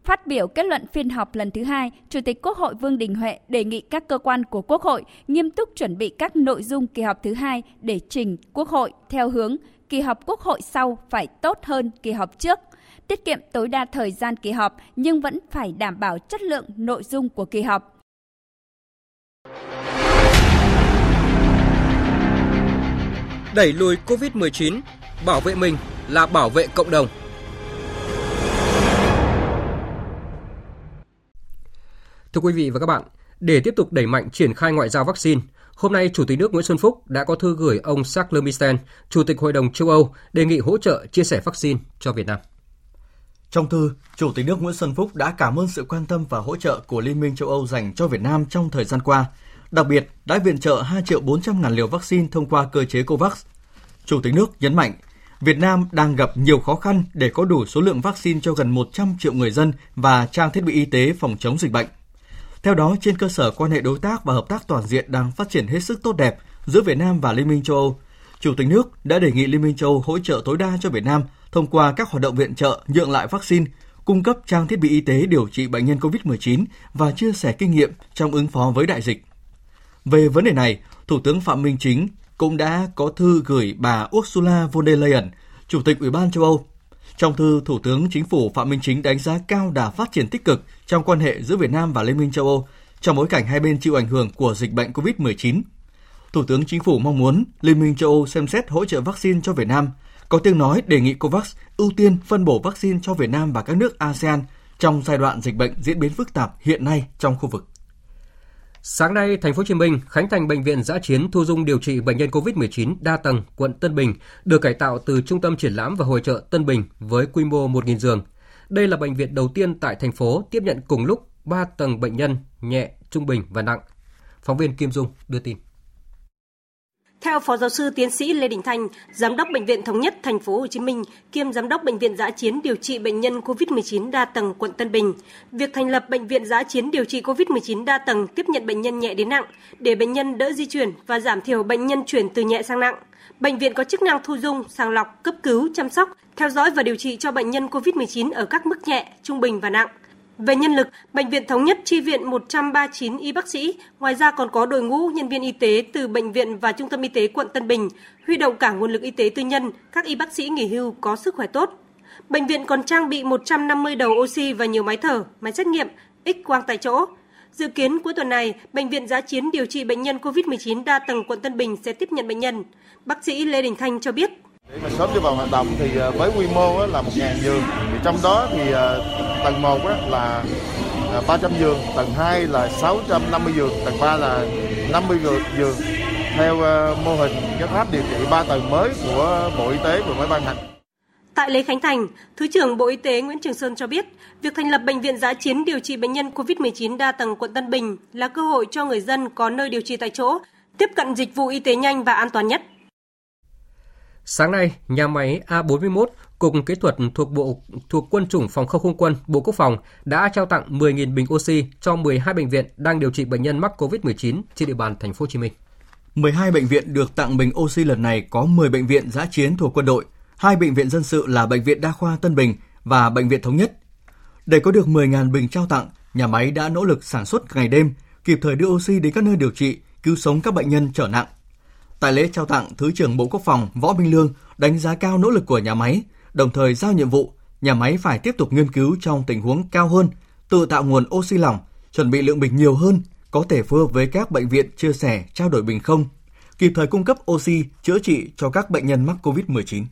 Speaker 8: Phát biểu kết luận phiên họp lần thứ hai, Chủ tịch Quốc hội Vương Đình Huệ đề nghị các cơ quan của Quốc hội nghiêm túc chuẩn bị các nội dung kỳ họp thứ hai để trình Quốc hội theo hướng kỳ họp Quốc hội sau phải tốt hơn kỳ họp trước, tiết kiệm tối đa thời gian kỳ họp nhưng vẫn phải đảm bảo chất lượng nội dung của kỳ họp.
Speaker 1: Đẩy lùi COVID-19, bảo vệ mình là bảo vệ cộng đồng. Thưa quý vị và các bạn, để tiếp tục đẩy mạnh triển khai ngoại giao vaccine, hôm nay Chủ tịch nước Nguyễn Xuân Phúc đã có thư gửi ông Jacques Michel, Chủ tịch Hội đồng châu Âu, đề nghị hỗ trợ chia sẻ vaccine cho Việt Nam.
Speaker 5: Trong thư, Chủ tịch nước Nguyễn Xuân Phúc đã cảm ơn sự quan tâm và hỗ trợ của Liên minh châu Âu dành cho Việt Nam trong thời gian qua, đặc biệt đã viện trợ 2 triệu 400 ngàn liều vaccine thông qua cơ chế COVAX. Chủ tịch nước nhấn mạnh, Việt Nam đang gặp nhiều khó khăn để có đủ số lượng vaccine cho gần 100 triệu người dân và trang thiết bị y tế phòng chống dịch bệnh. Theo đó, trên cơ sở quan hệ đối tác và hợp tác toàn diện đang phát triển hết sức tốt đẹp giữa Việt Nam và Liên minh châu Âu, Chủ tịch nước đã đề nghị Liên minh châu Âu hỗ trợ tối đa cho Việt Nam thông qua các hoạt động viện trợ nhượng lại vaccine, cung cấp trang thiết bị y tế điều trị bệnh nhân COVID-19 và chia sẻ kinh nghiệm trong ứng phó với đại dịch. Về vấn đề này, Thủ tướng Phạm Minh Chính cũng đã có thư gửi bà Ursula von der Leyen, Chủ tịch Ủy ban châu Âu trong thư, Thủ tướng Chính phủ Phạm Minh Chính đánh giá cao đà phát triển tích cực trong quan hệ giữa Việt Nam và Liên minh châu Âu trong bối cảnh hai bên chịu ảnh hưởng của dịch bệnh COVID-19. Thủ tướng Chính phủ mong muốn Liên minh châu Âu xem xét hỗ trợ vaccine cho Việt Nam, có tiếng nói đề nghị COVAX ưu tiên phân bổ vaccine cho Việt Nam và các nước ASEAN trong giai đoạn dịch bệnh diễn biến phức tạp hiện nay trong khu vực.
Speaker 1: Sáng nay, thành phố Hồ Chí Minh khánh thành bệnh viện giã chiến thu dung điều trị bệnh nhân COVID-19 đa tầng quận Tân Bình được cải tạo từ trung tâm triển lãm và hội trợ Tân Bình với quy mô 1.000 giường. Đây là bệnh viện đầu tiên tại thành phố tiếp nhận cùng lúc 3 tầng bệnh nhân nhẹ, trung bình và nặng. Phóng viên Kim Dung đưa tin.
Speaker 11: Theo Phó Giáo sư Tiến sĩ Lê Đình Thanh, Giám đốc Bệnh viện Thống nhất Thành phố Hồ Chí Minh kiêm Giám đốc Bệnh viện Giã chiến điều trị bệnh nhân COVID-19 đa tầng quận Tân Bình, việc thành lập Bệnh viện Giã chiến điều trị COVID-19 đa tầng tiếp nhận bệnh nhân nhẹ đến nặng để bệnh nhân đỡ di chuyển và giảm thiểu bệnh nhân chuyển từ nhẹ sang nặng. Bệnh viện có chức năng thu dung, sàng lọc, cấp cứu, chăm sóc, theo dõi và điều trị cho bệnh nhân COVID-19 ở các mức nhẹ, trung bình và nặng – về nhân lực, Bệnh viện Thống nhất chi viện 139 y bác sĩ, ngoài ra còn có đội ngũ nhân viên y tế từ bệnh viện và trung tâm y tế quận Tân Bình, huy động cả nguồn lực y tế tư nhân, các y bác sĩ nghỉ hưu có sức khỏe tốt. Bệnh viện còn trang bị 150 đầu oxy và nhiều máy thở, máy xét nghiệm, X quang tại chỗ. Dự kiến cuối tuần này, bệnh viện giã chiến điều trị bệnh nhân COVID-19 đa tầng quận Tân Bình sẽ tiếp nhận bệnh nhân. Bác sĩ Lê Đình Thanh cho biết
Speaker 12: để mà sớm đi vào hoạt động thì ờ, với quy mô là 1.000 giường, thì trong đó thì ờ, tầng 1 là ờ, 300 giường, tầng 2 là 650 giường, tầng 3 là 50 giường theo mô hình cái tháp điều trị 3 tầng mới của Bộ Y tế vừa mới ban hành.
Speaker 11: Tại lễ khánh thành, Thứ trưởng Bộ Y tế Nguyễn Trường Sơn cho biết, việc thành lập bệnh viện giã chiến điều trị bệnh nhân COVID-19 đa tầng quận Tân Bình là cơ hội cho người dân có nơi điều trị tại chỗ, tiếp cận dịch vụ y tế nhanh và an toàn nhất.
Speaker 1: Sáng nay, nhà máy A41, Cục Kỹ thuật thuộc Bộ thuộc Quân chủng Phòng không không quân, Bộ Quốc phòng đã trao tặng 10.000 bình oxy cho 12 bệnh viện đang điều trị bệnh nhân mắc COVID-19 trên địa bàn thành phố Hồ Chí Minh.
Speaker 5: 12 bệnh viện được tặng bình oxy lần này có 10 bệnh viện giã chiến thuộc quân đội, hai bệnh viện dân sự là bệnh viện Đa khoa Tân Bình và bệnh viện Thống nhất. Để có được 10.000 bình trao tặng, nhà máy đã nỗ lực sản xuất ngày đêm, kịp thời đưa oxy đến các nơi điều trị, cứu sống các bệnh nhân trở nặng. Tại lễ trao tặng, Thứ trưởng Bộ Quốc phòng Võ Minh Lương đánh giá cao nỗ lực của nhà máy, đồng thời giao nhiệm vụ nhà máy phải tiếp tục nghiên cứu trong tình huống cao hơn, tự tạo nguồn oxy lỏng, chuẩn bị lượng bình nhiều hơn, có thể phù hợp với các bệnh viện chia sẻ, trao đổi bình không, kịp thời cung cấp oxy chữa trị cho các bệnh nhân mắc COVID-19.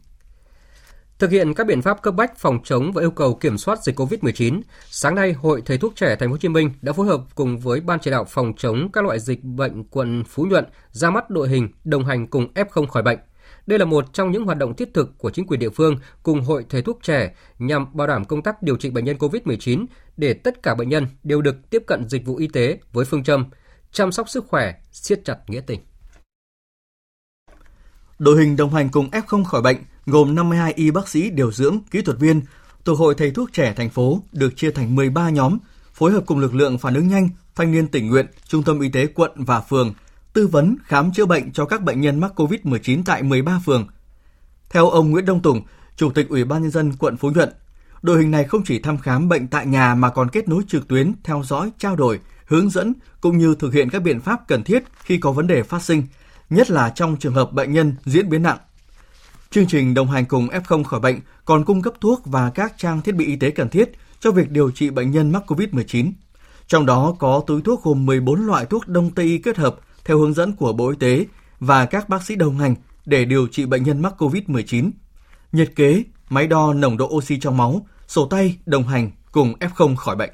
Speaker 1: Thực hiện các biện pháp cấp bách phòng chống và yêu cầu kiểm soát dịch COVID-19, sáng nay Hội Thầy thuốc trẻ Thành phố Hồ Chí Minh đã phối hợp cùng với Ban chỉ đạo phòng chống các loại dịch bệnh quận Phú Nhuận ra mắt đội hình đồng hành cùng F0 khỏi bệnh. Đây là một trong những hoạt động thiết thực của chính quyền địa phương cùng Hội Thầy thuốc trẻ nhằm bảo đảm công tác điều trị bệnh nhân COVID-19 để tất cả bệnh nhân đều được tiếp cận dịch vụ y tế với phương châm chăm sóc sức khỏe, siết chặt nghĩa tình.
Speaker 5: Đội hình đồng hành cùng F0 khỏi bệnh gồm 52 y bác sĩ điều dưỡng, kỹ thuật viên thuộc Hội Thầy thuốc trẻ thành phố được chia thành 13 nhóm, phối hợp cùng lực lượng phản ứng nhanh, thanh niên tình nguyện, trung tâm y tế quận và phường, tư vấn khám chữa bệnh cho các bệnh nhân mắc COVID-19 tại 13 phường. Theo ông Nguyễn Đông Tùng, Chủ tịch Ủy ban nhân dân quận Phú Nhuận, đội hình này không chỉ thăm khám bệnh tại nhà mà còn kết nối trực tuyến, theo dõi, trao đổi, hướng dẫn cũng như thực hiện các biện pháp cần thiết khi có vấn đề phát sinh, nhất là trong trường hợp bệnh nhân diễn biến nặng Chương trình đồng hành cùng F0 khỏi bệnh còn cung cấp thuốc và các trang thiết bị y tế cần thiết cho việc điều trị bệnh nhân mắc COVID-19. Trong đó có túi thuốc gồm 14 loại thuốc đông tây y kết hợp theo hướng dẫn của Bộ Y tế và các bác sĩ đồng hành để điều trị bệnh nhân mắc COVID-19. Nhiệt kế, máy đo nồng độ oxy trong máu, sổ tay đồng hành cùng F0 khỏi bệnh.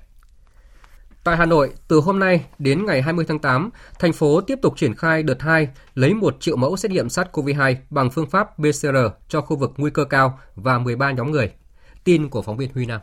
Speaker 1: Tại Hà Nội, từ hôm nay đến ngày 20 tháng 8, thành phố tiếp tục triển khai đợt 2 lấy 1 triệu mẫu xét nghiệm SARS-CoV-2 bằng phương pháp PCR cho khu vực nguy cơ cao và 13 nhóm người. Tin của phóng viên Huy Nam.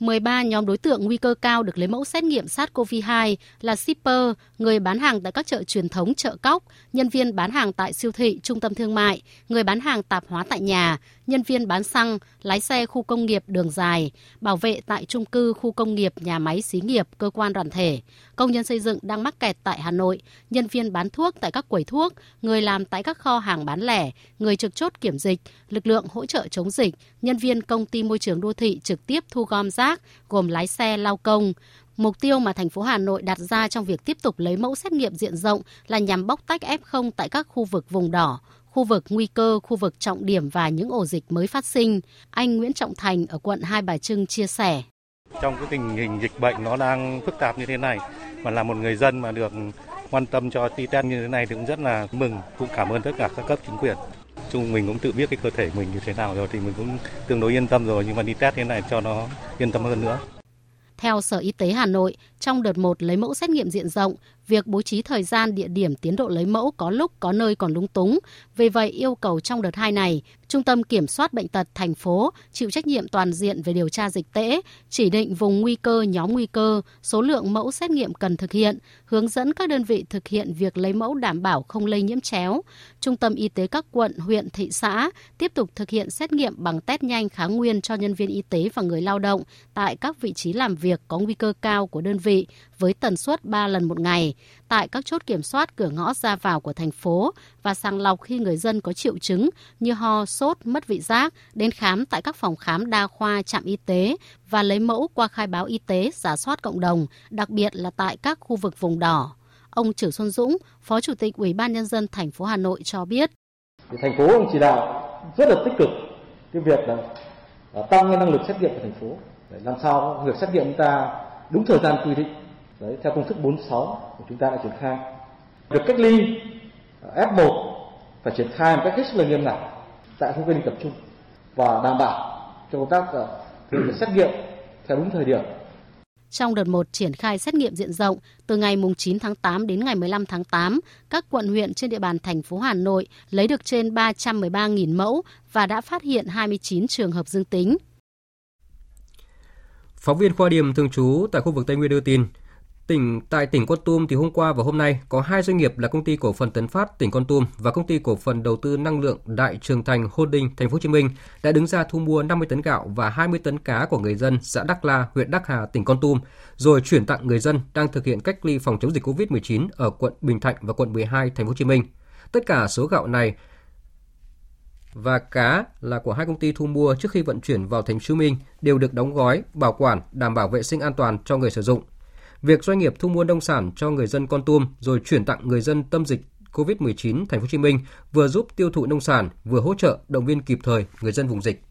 Speaker 13: 13 nhóm đối tượng nguy cơ cao được lấy mẫu xét nghiệm SARS-CoV-2 là shipper, người bán hàng tại các chợ truyền thống, chợ cóc, nhân viên bán hàng tại siêu thị, trung tâm thương mại, người bán hàng tạp hóa tại nhà, nhân viên bán xăng, lái xe khu công nghiệp đường dài, bảo vệ tại trung cư, khu công nghiệp, nhà máy xí nghiệp, cơ quan đoàn thể, công nhân xây dựng đang mắc kẹt tại Hà Nội, nhân viên bán thuốc tại các quầy thuốc, người làm tại các kho hàng bán lẻ, người trực chốt kiểm dịch, lực lượng hỗ trợ chống dịch, nhân viên công ty môi trường đô thị trực tiếp thu gom rác, gồm lái xe, lao công. Mục tiêu mà thành phố Hà Nội đặt ra trong việc tiếp tục lấy mẫu xét nghiệm diện rộng là nhằm bóc tách F0 tại các khu vực vùng đỏ, khu vực nguy cơ, khu vực trọng điểm và những ổ dịch mới phát sinh. Anh Nguyễn Trọng Thành ở quận Hai Bà Trưng chia sẻ.
Speaker 14: Trong cái tình hình dịch bệnh nó đang phức tạp như thế này, mà là một người dân mà được quan tâm cho ti test như thế này thì cũng rất là mừng, cũng cảm ơn tất cả các cấp chính quyền chung mình cũng tự biết cái cơ thể mình như thế nào rồi thì mình cũng tương đối yên tâm rồi nhưng mà đi test thế này cho nó yên tâm hơn nữa.
Speaker 13: Theo Sở Y tế Hà Nội, trong đợt 1 lấy mẫu xét nghiệm diện rộng, việc bố trí thời gian, địa điểm, tiến độ lấy mẫu có lúc có nơi còn lung túng. Vì vậy, yêu cầu trong đợt 2 này, Trung tâm Kiểm soát Bệnh tật thành phố chịu trách nhiệm toàn diện về điều tra dịch tễ, chỉ định vùng nguy cơ, nhóm nguy cơ, số lượng mẫu xét nghiệm cần thực hiện, hướng dẫn các đơn vị thực hiện việc lấy mẫu đảm bảo không lây nhiễm chéo. Trung tâm Y tế các quận, huyện, thị xã tiếp tục thực hiện xét nghiệm bằng test nhanh kháng nguyên cho nhân viên y tế và người lao động tại các vị trí làm việc có nguy cơ cao của đơn vị với tần suất 3 lần một ngày tại các chốt kiểm soát cửa ngõ ra vào của thành phố và sàng lọc khi người dân có triệu chứng như ho, sốt, mất vị giác đến khám tại các phòng khám đa khoa, trạm y tế và lấy mẫu qua khai báo y tế, giả soát cộng đồng, đặc biệt là tại các khu vực vùng đỏ. Ông Trử Xuân Dũng, Phó Chủ tịch Ủy ban nhân dân thành phố Hà Nội cho biết.
Speaker 15: Thành phố chỉ đạo rất là tích cực cái việc là à, tăng năng lực xét nghiệm của thành phố để làm sao việc xét nghiệm chúng ta đúng thời gian quy định Đấy, theo công thức 46 của chúng ta đã triển khai. Việc cách ly à, F1 phải triển khai một cách hết sức là nghiêm ngặt tại khu cách ly tập trung và đảm bảo cho công tác thực hiện xét nghiệm theo đúng thời điểm.
Speaker 13: Trong đợt 1 triển khai xét nghiệm diện rộng từ ngày 9 tháng 8 đến ngày 15 tháng 8, các quận huyện trên địa bàn thành phố Hà Nội lấy được trên 313.000 mẫu và đã phát hiện 29 trường hợp dương tính.
Speaker 1: Phóng viên khoa điểm thường trú tại khu vực Tây Nguyên đưa tin, Tỉnh tại tỉnh Con Tum thì hôm qua và hôm nay có hai doanh nghiệp là công ty cổ phần Tấn Phát tỉnh Con Tum và công ty cổ phần đầu tư năng lượng Đại Trường Thành Holding Thành phố Hồ Chí Minh đã đứng ra thu mua 50 tấn gạo và 20 tấn cá của người dân xã Đắc La, huyện Đắc Hà, tỉnh Con Tum rồi chuyển tặng người dân đang thực hiện cách ly phòng chống dịch Covid-19 ở quận Bình Thạnh và quận 12 Thành phố Hồ Chí Minh. Tất cả số gạo này và cá là của hai công ty thu mua trước khi vận chuyển vào thành phố Hồ Chí Minh đều được đóng gói, bảo quản, đảm bảo vệ sinh an toàn cho người sử dụng Việc doanh nghiệp thu mua nông sản cho người dân Con Tum rồi chuyển tặng người dân tâm dịch COVID-19 thành phố Hồ Chí Minh vừa giúp tiêu thụ nông sản, vừa hỗ trợ động viên kịp thời người dân vùng dịch.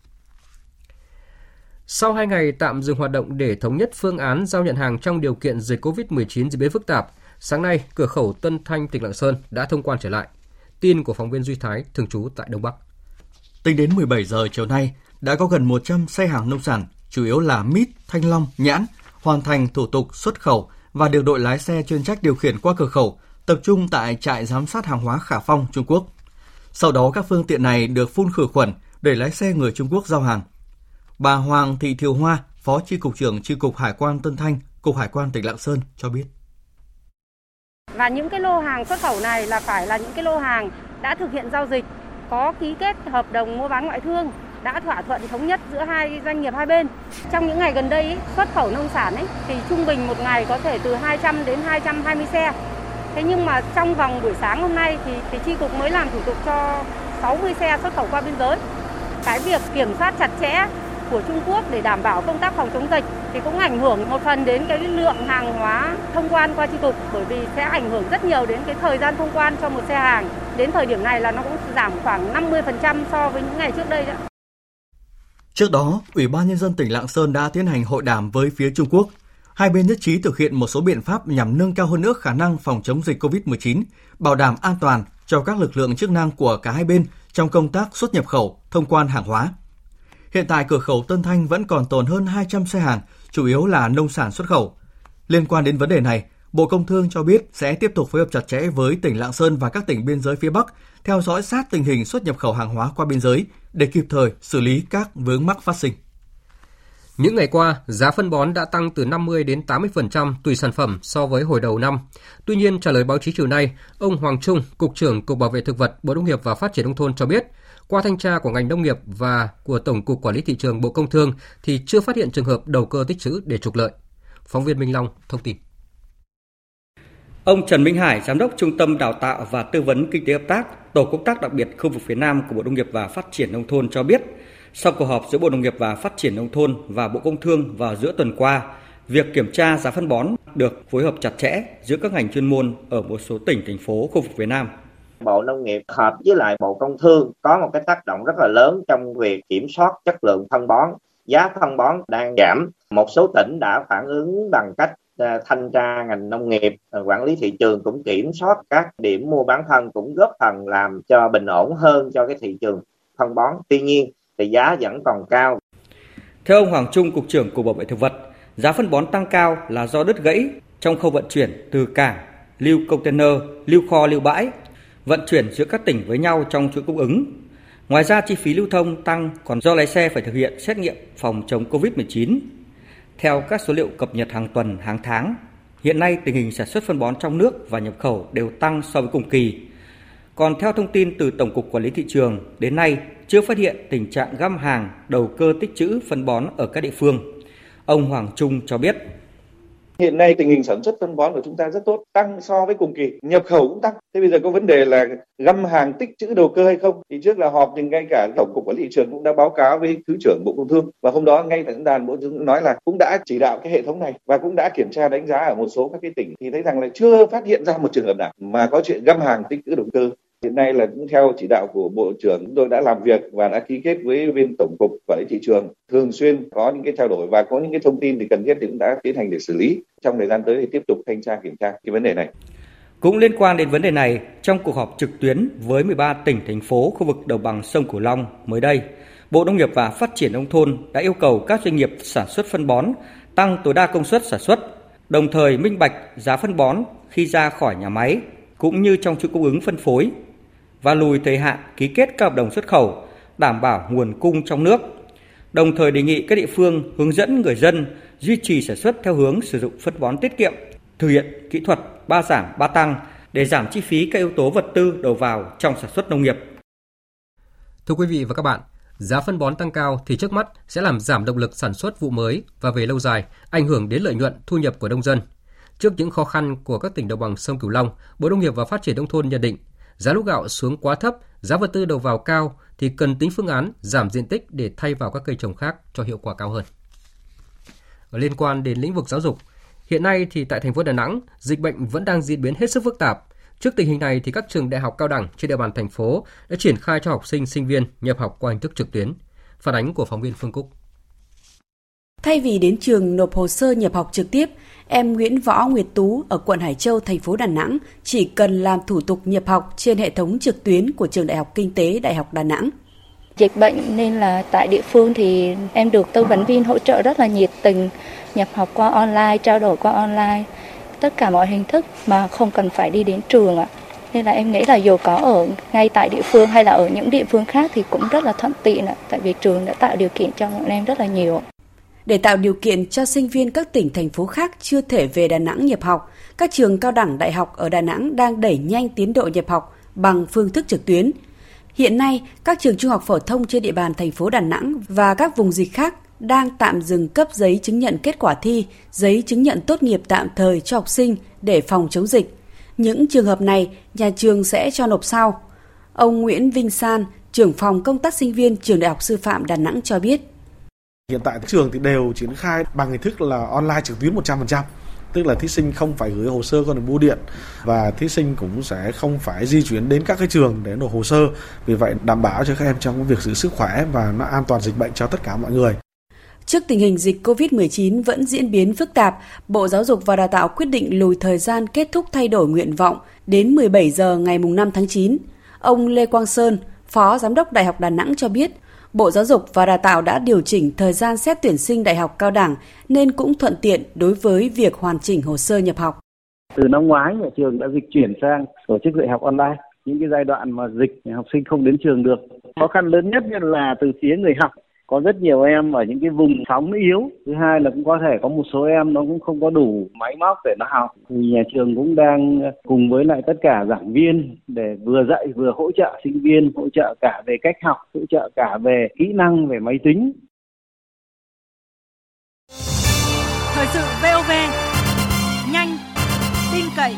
Speaker 1: Sau 2 ngày tạm dừng hoạt động để thống nhất phương án giao nhận hàng trong điều kiện dịch COVID-19 diễn biến phức tạp, sáng nay cửa khẩu Tân Thanh tỉnh Lạng Sơn đã thông quan trở lại. Tin của phóng viên Duy Thái thường trú tại Đông Bắc.
Speaker 5: Tính đến 17 giờ chiều nay, đã có gần 100 xe hàng nông sản, chủ yếu là mít, thanh long, nhãn, hoàn thành thủ tục xuất khẩu và được đội lái xe chuyên trách điều khiển qua cửa khẩu, tập trung tại trại giám sát hàng hóa Khả Phong, Trung Quốc. Sau đó các phương tiện này được phun khử khuẩn để lái xe người Trung Quốc giao hàng. Bà Hoàng Thị Thiều Hoa, Phó Chi cục trưởng Chi cục Hải quan Tân Thanh, Cục Hải quan tỉnh Lạng Sơn cho biết.
Speaker 16: Và những cái lô hàng xuất khẩu này là phải là những cái lô hàng đã thực hiện giao dịch, có ký kết hợp đồng mua bán ngoại thương đã thỏa thuận thống nhất giữa hai doanh nghiệp hai bên. Trong những ngày gần đây xuất khẩu nông sản ấy, thì trung bình một ngày có thể từ 200 đến 220 xe. Thế nhưng mà trong vòng buổi sáng hôm nay thì, thì chi cục mới làm thủ tục cho 60 xe xuất khẩu qua biên giới. Cái việc kiểm soát chặt chẽ của Trung Quốc để đảm bảo công tác phòng chống dịch thì cũng ảnh hưởng một phần đến cái lượng hàng hóa thông quan qua chi cục bởi vì sẽ ảnh hưởng rất nhiều đến cái thời gian thông quan cho một xe hàng. Đến thời điểm này là nó cũng giảm khoảng 50% so với những ngày trước đây đó.
Speaker 5: Trước đó, Ủy ban Nhân dân tỉnh Lạng Sơn đã tiến hành hội đàm với phía Trung Quốc. Hai bên nhất trí thực hiện một số biện pháp nhằm nâng cao hơn nữa khả năng phòng chống dịch COVID-19, bảo đảm an toàn cho các lực lượng chức năng của cả hai bên trong công tác xuất nhập khẩu, thông quan hàng hóa. Hiện tại cửa khẩu Tân Thanh vẫn còn tồn hơn 200 xe hàng, chủ yếu là nông sản xuất khẩu. Liên quan đến vấn đề này, Bộ Công Thương cho biết sẽ tiếp tục phối hợp chặt chẽ với tỉnh Lạng Sơn và các tỉnh biên giới phía Bắc, theo dõi sát tình hình xuất nhập khẩu hàng hóa qua biên giới để kịp thời xử lý các vướng mắc phát sinh.
Speaker 1: Những ngày qua, giá phân bón đã tăng từ 50 đến 80% tùy sản phẩm so với hồi đầu năm. Tuy nhiên, trả lời báo chí chiều nay, ông Hoàng Trung, Cục trưởng Cục Bảo vệ Thực vật, Bộ Nông nghiệp và Phát triển Nông thôn cho biết, qua thanh tra của ngành nông nghiệp và của Tổng cục Quản lý Thị trường Bộ Công Thương thì chưa phát hiện trường hợp đầu cơ tích trữ để trục lợi. Phóng viên Minh Long thông tin.
Speaker 17: Ông Trần Minh Hải, Giám đốc Trung tâm Đào tạo và Tư vấn Kinh tế Hợp tác, Tổ công tác đặc biệt khu vực phía Nam của Bộ Nông nghiệp và Phát triển Nông thôn cho biết, sau cuộc họp giữa Bộ Nông nghiệp và Phát triển Nông thôn và Bộ Công Thương vào giữa tuần qua, việc kiểm tra giá phân bón được phối hợp chặt chẽ giữa các ngành chuyên môn ở một số tỉnh, thành phố khu vực phía Nam.
Speaker 18: Bộ Nông nghiệp hợp với lại Bộ Công Thương có một cái tác động rất là lớn trong việc kiểm soát chất lượng phân bón. Giá phân bón đang giảm. Một số tỉnh đã phản ứng bằng cách À, thanh tra ngành nông nghiệp à, quản lý thị trường cũng kiểm soát các điểm mua bán thân cũng góp phần làm cho bình ổn hơn cho cái thị trường phân bón. Tuy nhiên thì giá vẫn còn cao.
Speaker 17: Theo ông Hoàng Trung, cục trưởng cục bảo vệ thực vật, giá phân bón tăng cao là do đứt gãy trong khâu vận chuyển từ cảng, lưu container, lưu kho, lưu bãi, vận chuyển giữa các tỉnh với nhau trong chuỗi cung ứng. Ngoài ra, chi phí lưu thông tăng còn do lái xe phải thực hiện xét nghiệm phòng chống Covid-19. Theo các số liệu cập nhật hàng tuần, hàng tháng, hiện nay tình hình sản xuất phân bón trong nước và nhập khẩu đều tăng so với cùng kỳ. Còn theo thông tin từ Tổng cục Quản lý thị trường, đến nay chưa phát hiện tình trạng găm hàng, đầu cơ tích trữ phân bón ở các địa phương. Ông Hoàng Trung cho biết
Speaker 19: Hiện nay tình hình sản xuất phân bón của chúng ta rất tốt, tăng so với cùng kỳ, nhập khẩu cũng tăng. Thế bây giờ có vấn đề là găm hàng tích trữ đầu cơ hay không? Thì trước là họp nhưng ngay cả tổng cục quản lý thị trường cũng đã báo cáo với thứ trưởng Bộ Công Thương và hôm đó ngay tại diễn đàn Bộ Công nói là cũng đã chỉ đạo cái hệ thống này và cũng đã kiểm tra đánh giá ở một số các cái tỉnh thì thấy rằng là chưa phát hiện ra một trường hợp nào mà có chuyện găm hàng tích trữ đầu cơ Hiện nay là cũng theo chỉ đạo của Bộ trưởng chúng tôi đã làm việc và đã ký kết với bên Tổng cục Quản lý thị trường thường xuyên có những cái trao đổi và có những cái thông tin thì cần thiết thì cũng đã tiến hành để xử lý. Trong thời gian tới thì tiếp tục thanh tra kiểm tra cái vấn đề này.
Speaker 17: Cũng liên quan đến vấn đề này, trong cuộc họp trực tuyến với 13 tỉnh thành phố khu vực đồng bằng sông Cửu Long mới đây, Bộ Nông nghiệp và Phát triển nông thôn đã yêu cầu các doanh nghiệp sản xuất phân bón tăng tối đa công suất sản xuất, đồng thời minh bạch giá phân bón khi ra khỏi nhà máy cũng như trong chuỗi cung ứng phân phối và lùi thời hạn ký kết các hợp đồng xuất khẩu, đảm bảo nguồn cung trong nước. Đồng thời đề nghị các địa phương hướng dẫn người dân duy trì sản xuất theo hướng sử dụng phân bón tiết kiệm, thực hiện kỹ thuật ba giảm ba tăng để giảm chi phí các yếu tố vật tư đầu vào trong sản xuất nông nghiệp.
Speaker 1: Thưa quý vị và các bạn, giá phân bón tăng cao thì trước mắt sẽ làm giảm động lực sản xuất vụ mới và về lâu dài ảnh hưởng đến lợi nhuận thu nhập của nông dân. Trước những khó khăn của các tỉnh đồng bằng sông Cửu Long, Bộ Nông nghiệp và Phát triển nông thôn nhận định giá lúa gạo xuống quá thấp, giá vật tư đầu vào cao thì cần tính phương án giảm diện tích để thay vào các cây trồng khác cho hiệu quả cao hơn. Ở liên quan đến lĩnh vực giáo dục, hiện nay thì tại thành phố Đà Nẵng, dịch bệnh vẫn đang diễn biến hết sức phức tạp. Trước tình hình này thì các trường đại học cao đẳng trên địa bàn thành phố đã triển khai cho học sinh sinh viên nhập học qua hình thức trực tuyến. Phản ánh của phóng viên Phương Cúc.
Speaker 20: Thay vì đến trường nộp hồ sơ nhập học trực tiếp, em Nguyễn Võ Nguyệt Tú ở quận Hải Châu, thành phố Đà Nẵng chỉ cần làm thủ tục nhập học trên hệ thống trực tuyến của trường Đại học Kinh tế Đại học Đà Nẵng.
Speaker 21: Dịch bệnh nên là tại địa phương thì em được tư vấn viên hỗ trợ rất là nhiệt tình, nhập học qua online, trao đổi qua online, tất cả mọi hình thức mà không cần phải đi đến trường ạ. Nên là em nghĩ là dù có ở ngay tại địa phương hay là ở những địa phương khác thì cũng rất là thuận tiện ạ, tại vì trường đã tạo điều kiện cho bọn em rất là nhiều.
Speaker 20: Để tạo điều kiện cho sinh viên các tỉnh, thành phố khác chưa thể về Đà Nẵng nhập học, các trường cao đẳng đại học ở Đà Nẵng đang đẩy nhanh tiến độ nhập học bằng phương thức trực tuyến. Hiện nay, các trường trung học phổ thông trên địa bàn thành phố Đà Nẵng và các vùng dịch khác đang tạm dừng cấp giấy chứng nhận kết quả thi, giấy chứng nhận tốt nghiệp tạm thời cho học sinh để phòng chống dịch. Những trường hợp này, nhà trường sẽ cho nộp sau. Ông Nguyễn Vinh San, trưởng phòng công tác sinh viên trường Đại học Sư phạm Đà Nẵng cho biết.
Speaker 22: Hiện tại trường thì đều triển khai bằng hình thức là online trực tuyến 100%. Tức là thí sinh không phải gửi hồ sơ qua đường bưu điện và thí sinh cũng sẽ không phải di chuyển đến các cái trường để nộp hồ sơ. Vì vậy đảm bảo cho các em trong việc giữ sức khỏe và nó an toàn dịch bệnh cho tất cả mọi người.
Speaker 20: Trước tình hình dịch COVID-19 vẫn diễn biến phức tạp, Bộ Giáo dục và Đào tạo quyết định lùi thời gian kết thúc thay đổi nguyện vọng đến 17 giờ ngày 5 tháng 9. Ông Lê Quang Sơn, Phó Giám đốc Đại học Đà Nẵng cho biết, Bộ Giáo dục và Đào tạo đã điều chỉnh thời gian xét tuyển sinh đại học cao đẳng nên cũng thuận tiện đối với việc hoàn chỉnh hồ sơ nhập học.
Speaker 23: Từ năm ngoái, nhà trường đã dịch chuyển sang tổ chức dạy học online. Những cái giai đoạn mà dịch học sinh không đến trường được. Khó khăn lớn nhất là từ phía người học có rất nhiều em ở những cái vùng sóng yếu. Thứ hai là cũng có thể có một số em nó cũng không có đủ máy móc để nó học. Thì nhà trường cũng đang cùng với lại tất cả giảng viên để vừa dạy vừa hỗ trợ sinh viên, hỗ trợ cả về cách học, hỗ trợ cả về kỹ năng, về máy tính.
Speaker 24: Thời sự VOV nhanh, tin cậy,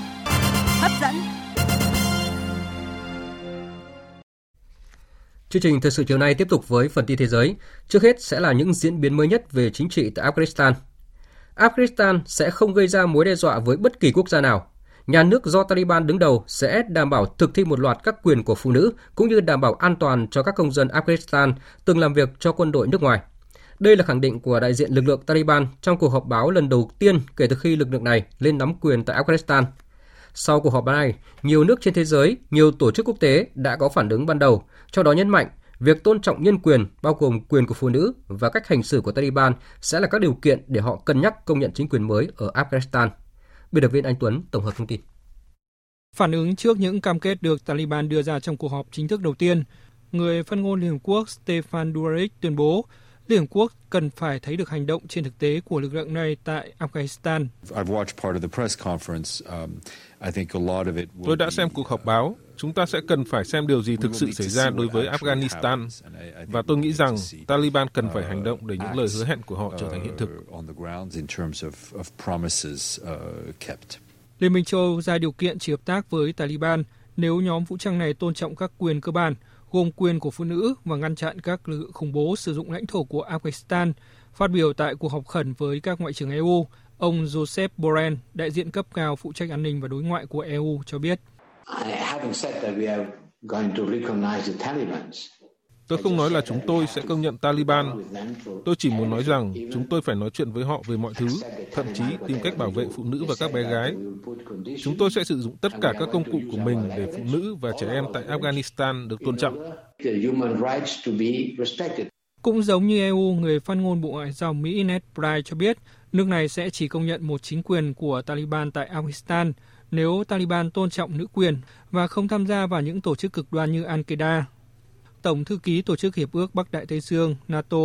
Speaker 24: hấp dẫn.
Speaker 1: Chương trình thời sự chiều nay tiếp tục với phần tin thế giới. Trước hết sẽ là những diễn biến mới nhất về chính trị tại Afghanistan. Afghanistan sẽ không gây ra mối đe dọa với bất kỳ quốc gia nào. Nhà nước do Taliban đứng đầu sẽ đảm bảo thực thi một loạt các quyền của phụ nữ cũng như đảm bảo an toàn cho các công dân Afghanistan từng làm việc cho quân đội nước ngoài. Đây là khẳng định của đại diện lực lượng Taliban trong cuộc họp báo lần đầu tiên kể từ khi lực lượng này lên nắm quyền tại Afghanistan. Sau cuộc họp này, nhiều nước trên thế giới, nhiều tổ chức quốc tế đã có phản ứng ban đầu, cho đó nhấn mạnh việc tôn trọng nhân quyền bao gồm quyền của phụ nữ và cách hành xử của Taliban sẽ là các điều kiện để họ cân nhắc công nhận chính quyền mới ở Afghanistan. Biên tập viên Anh Tuấn tổng hợp thông tin.
Speaker 25: Phản ứng trước những cam kết được Taliban đưa ra trong cuộc họp chính thức đầu tiên, người phát ngôn Liên Hợp Quốc Stefan Dujarric tuyên bố Liên Hợp Quốc cần phải thấy được hành động trên thực tế của lực lượng này tại Afghanistan.
Speaker 26: Tôi đã xem cuộc họp báo. Chúng ta sẽ cần phải xem điều gì thực sự xảy ra đối với Afghanistan. Và tôi nghĩ rằng Taliban cần phải hành động để những lời hứa hẹn của họ trở thành hiện thực.
Speaker 25: Liên minh châu Âu ra điều kiện chỉ hợp tác với Taliban nếu nhóm vũ trang này tôn trọng các quyền cơ bản, gồm quyền của phụ nữ và ngăn chặn các lực lượng khủng bố sử dụng lãnh thổ của Afghanistan. Phát biểu tại cuộc họp khẩn với các ngoại trưởng EU, ông Joseph Borrell, đại diện cấp cao phụ trách an ninh và đối ngoại của EU cho biết.
Speaker 26: Tôi không nói là chúng tôi sẽ công nhận Taliban. Tôi chỉ muốn nói rằng chúng tôi phải nói chuyện với họ về mọi thứ, thậm chí tìm cách bảo vệ phụ nữ và các bé gái. Chúng tôi sẽ sử dụng tất cả các công cụ của mình để phụ nữ và trẻ em tại Afghanistan được tôn trọng.
Speaker 25: Cũng giống như EU, người phát ngôn Bộ Ngoại giao Mỹ Ned Price cho biết, nước này sẽ chỉ công nhận một chính quyền của Taliban tại Afghanistan nếu Taliban tôn trọng nữ quyền và không tham gia vào những tổ chức cực đoan như Al-Qaeda. Tổng thư ký Tổ chức Hiệp ước Bắc Đại Tây Dương NATO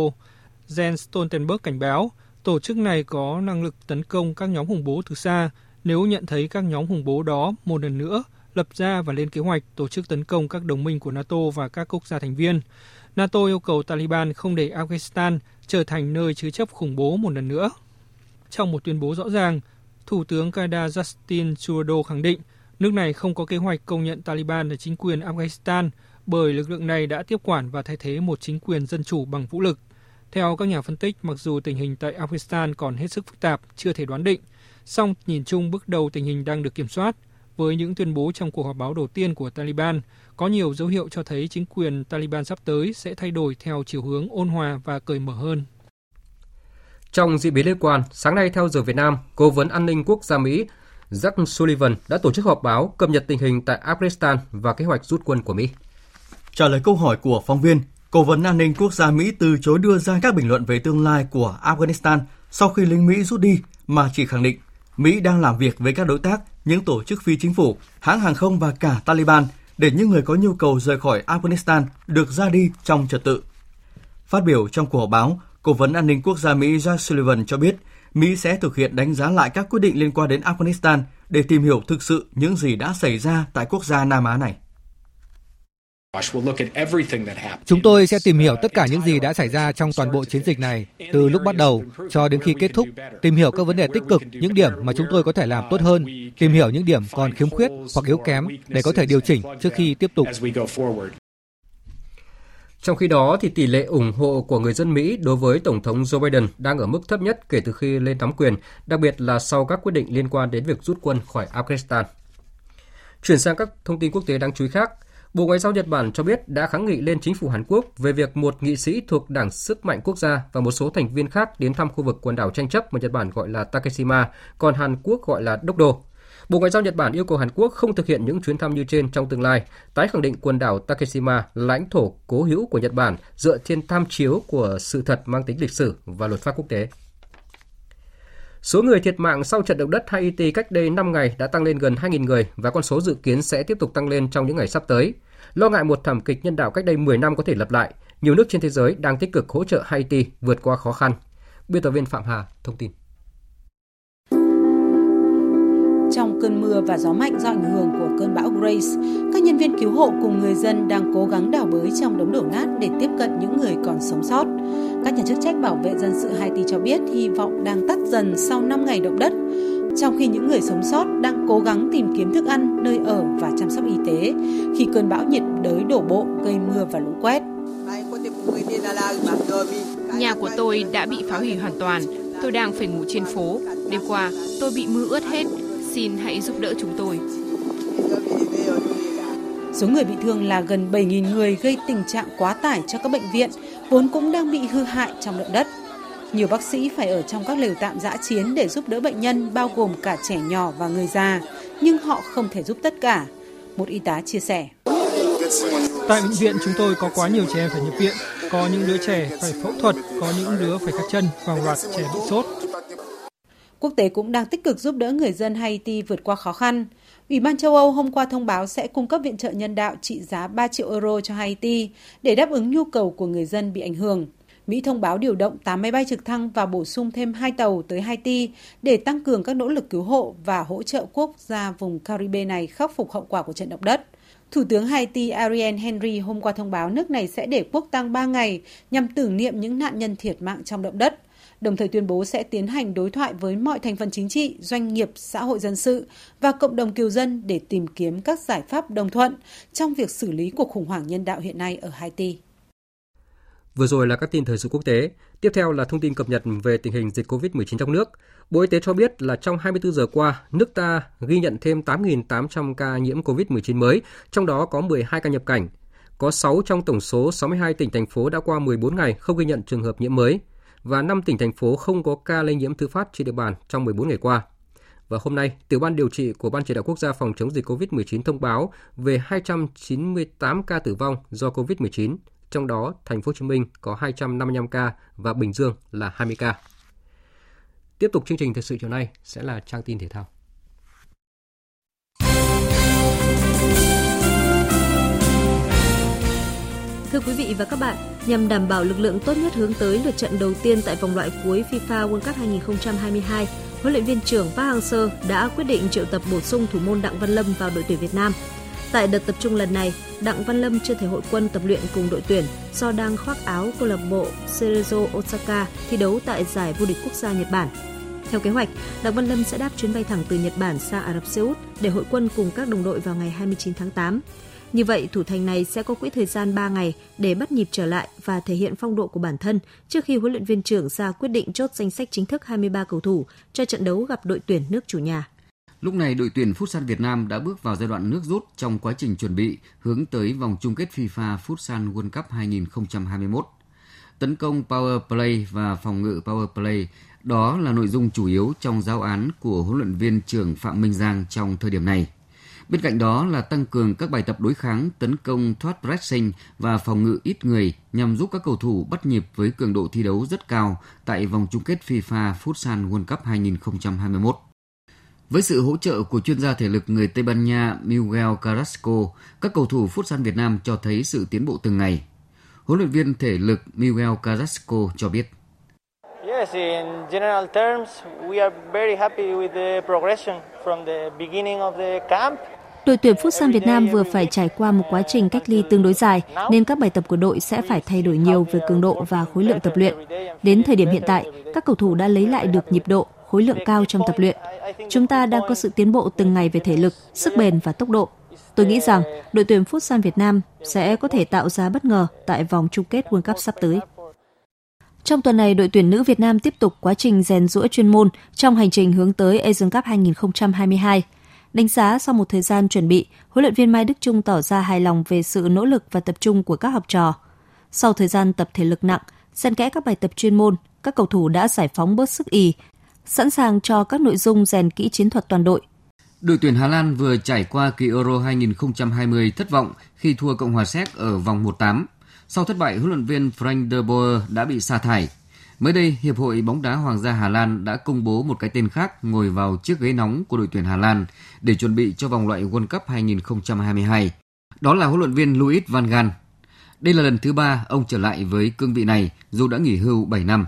Speaker 25: Jens Stoltenberg cảnh báo tổ chức này có năng lực tấn công các nhóm khủng bố từ xa nếu nhận thấy các nhóm khủng bố đó một lần nữa lập ra và lên kế hoạch tổ chức tấn công các đồng minh của NATO và các quốc gia thành viên. NATO yêu cầu Taliban không để Afghanistan trở thành nơi chứa chấp khủng bố một lần nữa. Trong một tuyên bố rõ ràng, Thủ tướng Canada Justin Trudeau khẳng định nước này không có kế hoạch công nhận Taliban là chính quyền Afghanistan bởi lực lượng này đã tiếp quản và thay thế một chính quyền dân chủ bằng vũ lực. Theo các nhà phân tích, mặc dù tình hình tại Afghanistan còn hết sức phức tạp, chưa thể đoán định, song nhìn chung bước đầu tình hình đang được kiểm soát. Với những tuyên bố trong cuộc họp báo đầu tiên của Taliban, có nhiều dấu hiệu cho thấy chính quyền Taliban sắp tới sẽ thay đổi theo chiều hướng ôn hòa và cởi mở hơn.
Speaker 1: Trong diễn biến liên quan, sáng nay theo giờ Việt Nam, Cố vấn an ninh quốc gia Mỹ Jack Sullivan đã tổ chức họp báo cập nhật tình hình tại Afghanistan và kế hoạch rút quân của Mỹ.
Speaker 5: Trả lời câu hỏi của phóng viên, Cố vấn an ninh quốc gia Mỹ từ chối đưa ra các bình luận về tương lai của Afghanistan sau khi lính Mỹ rút đi, mà chỉ khẳng định Mỹ đang làm việc với các đối tác, những tổ chức phi chính phủ, hãng hàng không và cả Taliban để những người có nhu cầu rời khỏi Afghanistan được ra đi trong trật tự. Phát biểu trong cuộc họp báo, Cố vấn an ninh quốc gia Mỹ Jack Sullivan cho biết Mỹ sẽ thực hiện đánh giá lại các quyết định liên quan đến Afghanistan để tìm hiểu thực sự những gì đã xảy ra tại quốc gia Nam Á này.
Speaker 27: Chúng tôi sẽ tìm hiểu tất cả những gì đã xảy ra trong toàn bộ chiến dịch này, từ lúc bắt đầu cho đến khi kết thúc, tìm hiểu các vấn đề tích cực, những điểm mà chúng tôi có thể làm tốt hơn, tìm hiểu những điểm còn khiếm khuyết hoặc yếu kém để có thể điều chỉnh trước khi tiếp tục.
Speaker 1: Trong khi đó, thì tỷ lệ ủng hộ của người dân Mỹ đối với Tổng thống Joe Biden đang ở mức thấp nhất kể từ khi lên nắm quyền, đặc biệt là sau các quyết định liên quan đến việc rút quân khỏi Afghanistan. Chuyển sang các thông tin quốc tế đáng chú ý khác, Bộ Ngoại giao Nhật Bản cho biết đã kháng nghị lên chính phủ Hàn Quốc về việc một nghị sĩ thuộc Đảng Sức mạnh Quốc gia và một số thành viên khác đến thăm khu vực quần đảo tranh chấp mà Nhật Bản gọi là Takeshima, còn Hàn Quốc gọi là Dokdo. Bộ Ngoại giao Nhật Bản yêu cầu Hàn Quốc không thực hiện những chuyến thăm như trên trong tương lai, tái khẳng định quần đảo Takeshima là lãnh thổ cố hữu của Nhật Bản dựa trên tham chiếu của sự thật mang tính lịch sử và luật pháp quốc tế. Số người thiệt mạng sau trận động đất Haiti cách đây 5 ngày đã tăng lên gần 2.000 người và con số dự kiến sẽ tiếp tục tăng lên trong những ngày sắp tới. Lo ngại một thảm kịch nhân đạo cách đây 10 năm có thể lặp lại, nhiều nước trên thế giới đang tích cực hỗ trợ Haiti vượt qua khó khăn. Biên tập viên Phạm Hà thông tin.
Speaker 20: Trong cơn mưa và gió mạnh do ảnh hưởng của cơn bão Grace, các nhân viên cứu hộ cùng người dân đang cố gắng đào bới trong đống đổ nát để tiếp cận những người còn sống sót. Các nhà chức trách bảo vệ dân sự Haiti cho biết hy vọng đang tắt dần sau 5 ngày động đất, trong khi những người sống sót đang cố gắng tìm kiếm thức ăn, nơi ở và chăm sóc y tế khi cơn bão nhiệt đới đổ bộ gây mưa và lũ quét.
Speaker 28: Nhà của tôi đã bị phá hủy hoàn toàn. Tôi đang phải ngủ trên phố. Đêm qua, tôi bị mưa ướt hết. Xin hãy giúp đỡ chúng tôi.
Speaker 20: Số người bị thương là gần 7.000 người gây tình trạng quá tải cho các bệnh viện, vốn cũng đang bị hư hại trong động đất.
Speaker 29: Nhiều bác sĩ phải ở trong các lều tạm giã chiến để giúp đỡ bệnh nhân bao gồm cả trẻ nhỏ và người già, nhưng họ không thể giúp tất cả. Một y tá chia sẻ.
Speaker 25: Tại bệnh viện chúng tôi có quá nhiều trẻ em phải nhập viện, có những đứa trẻ phải phẫu thuật, có những đứa phải cắt chân và loạt trẻ bị sốt.
Speaker 29: Quốc tế cũng đang tích cực giúp đỡ người dân Haiti vượt qua khó khăn. Ủy ban châu Âu hôm qua thông báo sẽ cung cấp viện trợ nhân đạo trị giá 3 triệu euro cho Haiti để đáp ứng nhu cầu của người dân bị ảnh hưởng. Mỹ thông báo điều động 8 máy bay trực thăng và bổ sung thêm 2 tàu tới Haiti để tăng cường các nỗ lực cứu hộ và hỗ trợ quốc gia vùng Caribe này khắc phục hậu quả của trận động đất. Thủ tướng Haiti Ariel Henry hôm qua thông báo nước này sẽ để quốc tang 3 ngày nhằm tưởng niệm những nạn nhân thiệt mạng trong động đất đồng thời tuyên bố sẽ tiến hành đối thoại với mọi thành phần chính trị, doanh nghiệp, xã hội dân sự và cộng đồng kiều dân để tìm kiếm các giải pháp đồng thuận trong việc xử lý cuộc khủng hoảng nhân đạo hiện nay ở Haiti.
Speaker 1: Vừa rồi là các tin thời sự quốc tế. Tiếp theo là thông tin cập nhật về tình hình dịch COVID-19 trong nước. Bộ Y tế cho biết là trong 24 giờ qua, nước ta ghi nhận thêm 8.800 ca nhiễm COVID-19 mới, trong đó có 12 ca nhập cảnh. Có 6 trong tổng số 62 tỉnh thành phố đã qua 14 ngày không ghi nhận trường hợp nhiễm mới và 5 tỉnh thành phố không có ca lây nhiễm thứ phát trên địa bàn trong 14 ngày qua. Và hôm nay, tiểu ban điều trị của Ban chỉ đạo quốc gia phòng chống dịch COVID-19 thông báo về 298 ca tử vong do COVID-19, trong đó thành phố Hồ Chí Minh có 255 ca và Bình Dương là 20 ca. Tiếp tục chương trình thời sự chiều nay sẽ là trang tin thể thao.
Speaker 30: Thưa quý vị và các bạn, nhằm đảm bảo lực lượng tốt nhất hướng tới lượt trận đầu tiên tại vòng loại cuối FIFA World Cup 2022, huấn luyện viên trưởng Park Hang-seo đã quyết định triệu tập bổ sung thủ môn Đặng Văn Lâm vào đội tuyển Việt Nam. Tại đợt tập trung lần này, Đặng Văn Lâm chưa thể hội quân tập luyện cùng đội tuyển do đang khoác áo câu lạc bộ Cerezo Osaka thi đấu tại giải vô địch quốc gia Nhật Bản. Theo kế hoạch, Đặng Văn Lâm sẽ đáp chuyến bay thẳng từ Nhật Bản sang Ả Rập Xê Út để hội quân cùng các đồng đội vào ngày 29 tháng 8. Như vậy, thủ thành này sẽ có quỹ thời gian 3 ngày để bắt nhịp trở lại và thể hiện phong độ của bản thân trước khi huấn luyện viên trưởng ra quyết định chốt danh sách chính thức 23 cầu thủ cho trận đấu gặp đội tuyển nước chủ nhà.
Speaker 31: Lúc này, đội tuyển Futsal Việt Nam đã bước vào giai đoạn nước rút trong quá trình chuẩn bị hướng tới vòng chung kết FIFA Futsal World Cup 2021. Tấn công Power Play và phòng ngự Power Play đó là nội dung chủ yếu trong giáo án của huấn luyện viên trưởng Phạm Minh Giang trong thời điểm này. Bên cạnh đó là tăng cường các bài tập đối kháng, tấn công, thoát pressing và phòng ngự ít người nhằm giúp các cầu thủ bắt nhịp với cường độ thi đấu rất cao tại vòng chung kết FIFA Futsal World Cup 2021. Với sự hỗ trợ của chuyên gia thể lực người Tây Ban Nha Miguel Carrasco, các cầu thủ Futsal Việt Nam cho thấy sự tiến bộ từng ngày. Huấn luyện viên thể lực Miguel Carrasco cho biết.
Speaker 32: Yes, in general terms, we are very happy with the progression from the beginning of the camp
Speaker 30: Đội tuyển Futsal Việt Nam vừa phải trải qua một quá trình cách ly tương đối dài, nên các bài tập của đội sẽ phải thay đổi nhiều về cường độ và khối lượng tập luyện. Đến thời điểm hiện tại, các cầu thủ đã lấy lại được nhịp độ, khối lượng cao trong tập luyện. Chúng ta đang có sự tiến bộ từng ngày về thể lực, sức bền và tốc độ. Tôi nghĩ rằng đội tuyển Futsal Việt Nam sẽ có thể tạo ra bất ngờ tại vòng chung kết World Cup sắp tới. Trong tuần này, đội tuyển nữ Việt Nam tiếp tục quá trình rèn rũa chuyên môn trong hành trình hướng tới Asian Cup 2022. Đánh giá sau một thời gian chuẩn bị, huấn luyện viên Mai Đức Trung tỏ ra hài lòng về sự nỗ lực và tập trung của các học trò. Sau thời gian tập thể lực nặng, xen kẽ các bài tập chuyên môn, các cầu thủ đã giải phóng bớt sức ý, sẵn sàng cho các nội dung rèn kỹ chiến thuật toàn đội.
Speaker 31: Đội tuyển Hà Lan vừa trải qua kỳ Euro 2020 thất vọng khi thua Cộng hòa Séc ở vòng 1-8. Sau thất bại, huấn luyện viên Frank de Boer đã bị sa thải. Mới đây, Hiệp hội bóng đá Hoàng gia Hà Lan đã công bố một cái tên khác ngồi vào chiếc ghế nóng của đội tuyển Hà Lan để chuẩn bị cho vòng loại World Cup 2022. Đó là huấn luyện viên Louis van Gaal. Đây là lần thứ ba ông trở lại với cương vị này dù đã nghỉ hưu 7 năm.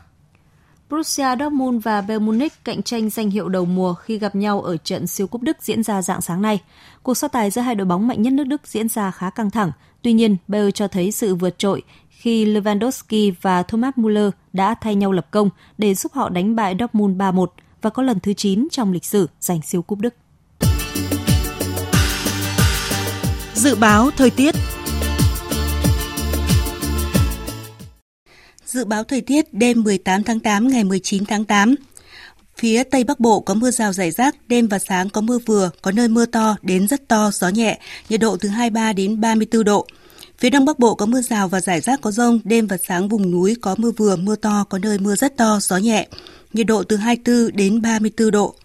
Speaker 30: Borussia Dortmund và Bayern Munich cạnh tranh danh hiệu đầu mùa khi gặp nhau ở trận siêu cúp Đức diễn ra dạng sáng nay. Cuộc so tài giữa hai đội bóng mạnh nhất nước Đức diễn ra khá căng thẳng. Tuy nhiên, Bayern cho thấy sự vượt trội khi Lewandowski và Thomas Muller đã thay nhau lập công để giúp họ đánh bại Dortmund 3-1 và có lần thứ 9 trong lịch sử giành siêu cúp Đức.
Speaker 24: Dự báo thời tiết Dự báo thời tiết đêm 18 tháng 8 ngày 19 tháng 8. Phía Tây Bắc Bộ có mưa rào rải rác, đêm và sáng có mưa vừa, có nơi mưa to đến rất to, gió nhẹ, nhiệt độ từ 23 đến 34 độ. Phía Đông Bắc Bộ có mưa rào và rải rác có rông, đêm và sáng vùng núi có mưa vừa, mưa to, có nơi mưa rất to, gió nhẹ. Nhiệt độ từ 24 đến 34 độ.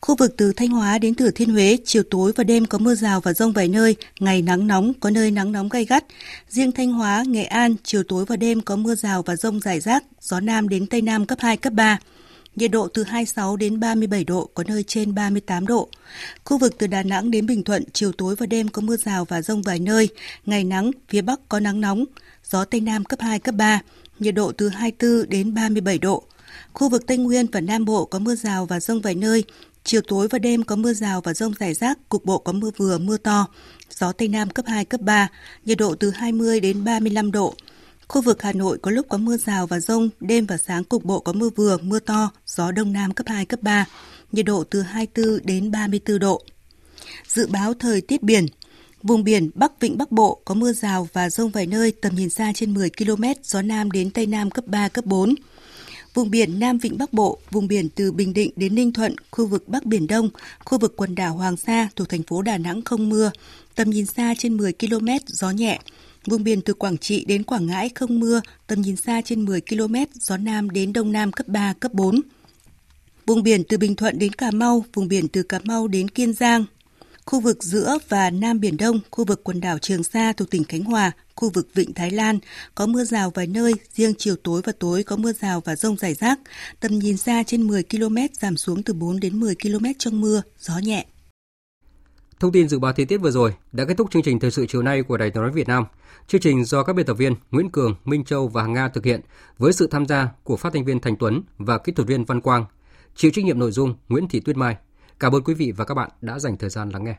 Speaker 24: Khu vực từ Thanh Hóa đến Thừa Thiên Huế, chiều tối và đêm có mưa rào và rông vài nơi, ngày nắng nóng, có nơi nắng nóng gay gắt. Riêng Thanh Hóa, Nghệ An, chiều tối và đêm có mưa rào và rông rải rác, gió Nam đến Tây Nam cấp 2, cấp 3. Nhiệt độ từ 26 đến 37 độ, có nơi trên 38 độ. Khu vực từ Đà Nẵng đến Bình Thuận, chiều tối và đêm có mưa rào và rông vài nơi, ngày nắng, phía Bắc có nắng nóng, gió Tây Nam cấp 2, cấp 3, nhiệt độ từ 24 đến 37 độ. Khu vực Tây Nguyên và Nam Bộ có mưa rào và rông vài nơi, chiều tối và đêm có mưa rào và rông rải rác, cục bộ có mưa vừa, mưa to, gió Tây Nam cấp 2, cấp 3, nhiệt độ từ 20 đến 35 độ. Khu vực Hà Nội có lúc có mưa rào và rông, đêm và sáng cục bộ có mưa vừa, mưa to, gió đông nam cấp 2, cấp 3, nhiệt độ từ 24 đến 34 độ. Dự báo thời tiết biển, Vùng biển Bắc Vịnh Bắc Bộ có mưa rào và rông vài nơi, tầm nhìn xa trên 10 km, gió Nam đến Tây Nam cấp 3, cấp 4. Vùng biển Nam Vịnh Bắc Bộ, vùng biển từ Bình Định đến Ninh Thuận, khu vực Bắc Biển Đông, khu vực quần đảo Hoàng Sa thuộc thành phố Đà Nẵng không mưa, tầm nhìn xa trên 10 km, gió nhẹ. Vùng biển từ Quảng Trị đến Quảng Ngãi không mưa, tầm nhìn xa trên 10 km, gió Nam đến Đông Nam cấp 3, cấp 4. Vùng biển từ Bình Thuận đến Cà Mau, vùng biển từ Cà Mau đến Kiên Giang, khu vực giữa và Nam Biển Đông, khu vực quần đảo Trường Sa thuộc tỉnh Khánh Hòa, khu vực Vịnh Thái Lan có mưa rào vài nơi, riêng chiều tối và tối có mưa rào và rông rải rác, tầm nhìn xa trên 10 km giảm xuống từ 4 đến 10 km trong mưa, gió nhẹ.
Speaker 1: Thông tin dự báo thời tiết vừa rồi đã kết thúc chương trình thời sự chiều nay của Đài Tiếng nói Việt Nam. Chương trình do các biên tập viên Nguyễn Cường, Minh Châu và Hằng Nga thực hiện với sự tham gia của phát thanh viên Thành Tuấn và kỹ thuật viên Văn Quang. Chịu trách nhiệm nội dung Nguyễn Thị Tuyết Mai. Cảm ơn quý vị và các bạn đã dành thời gian lắng nghe.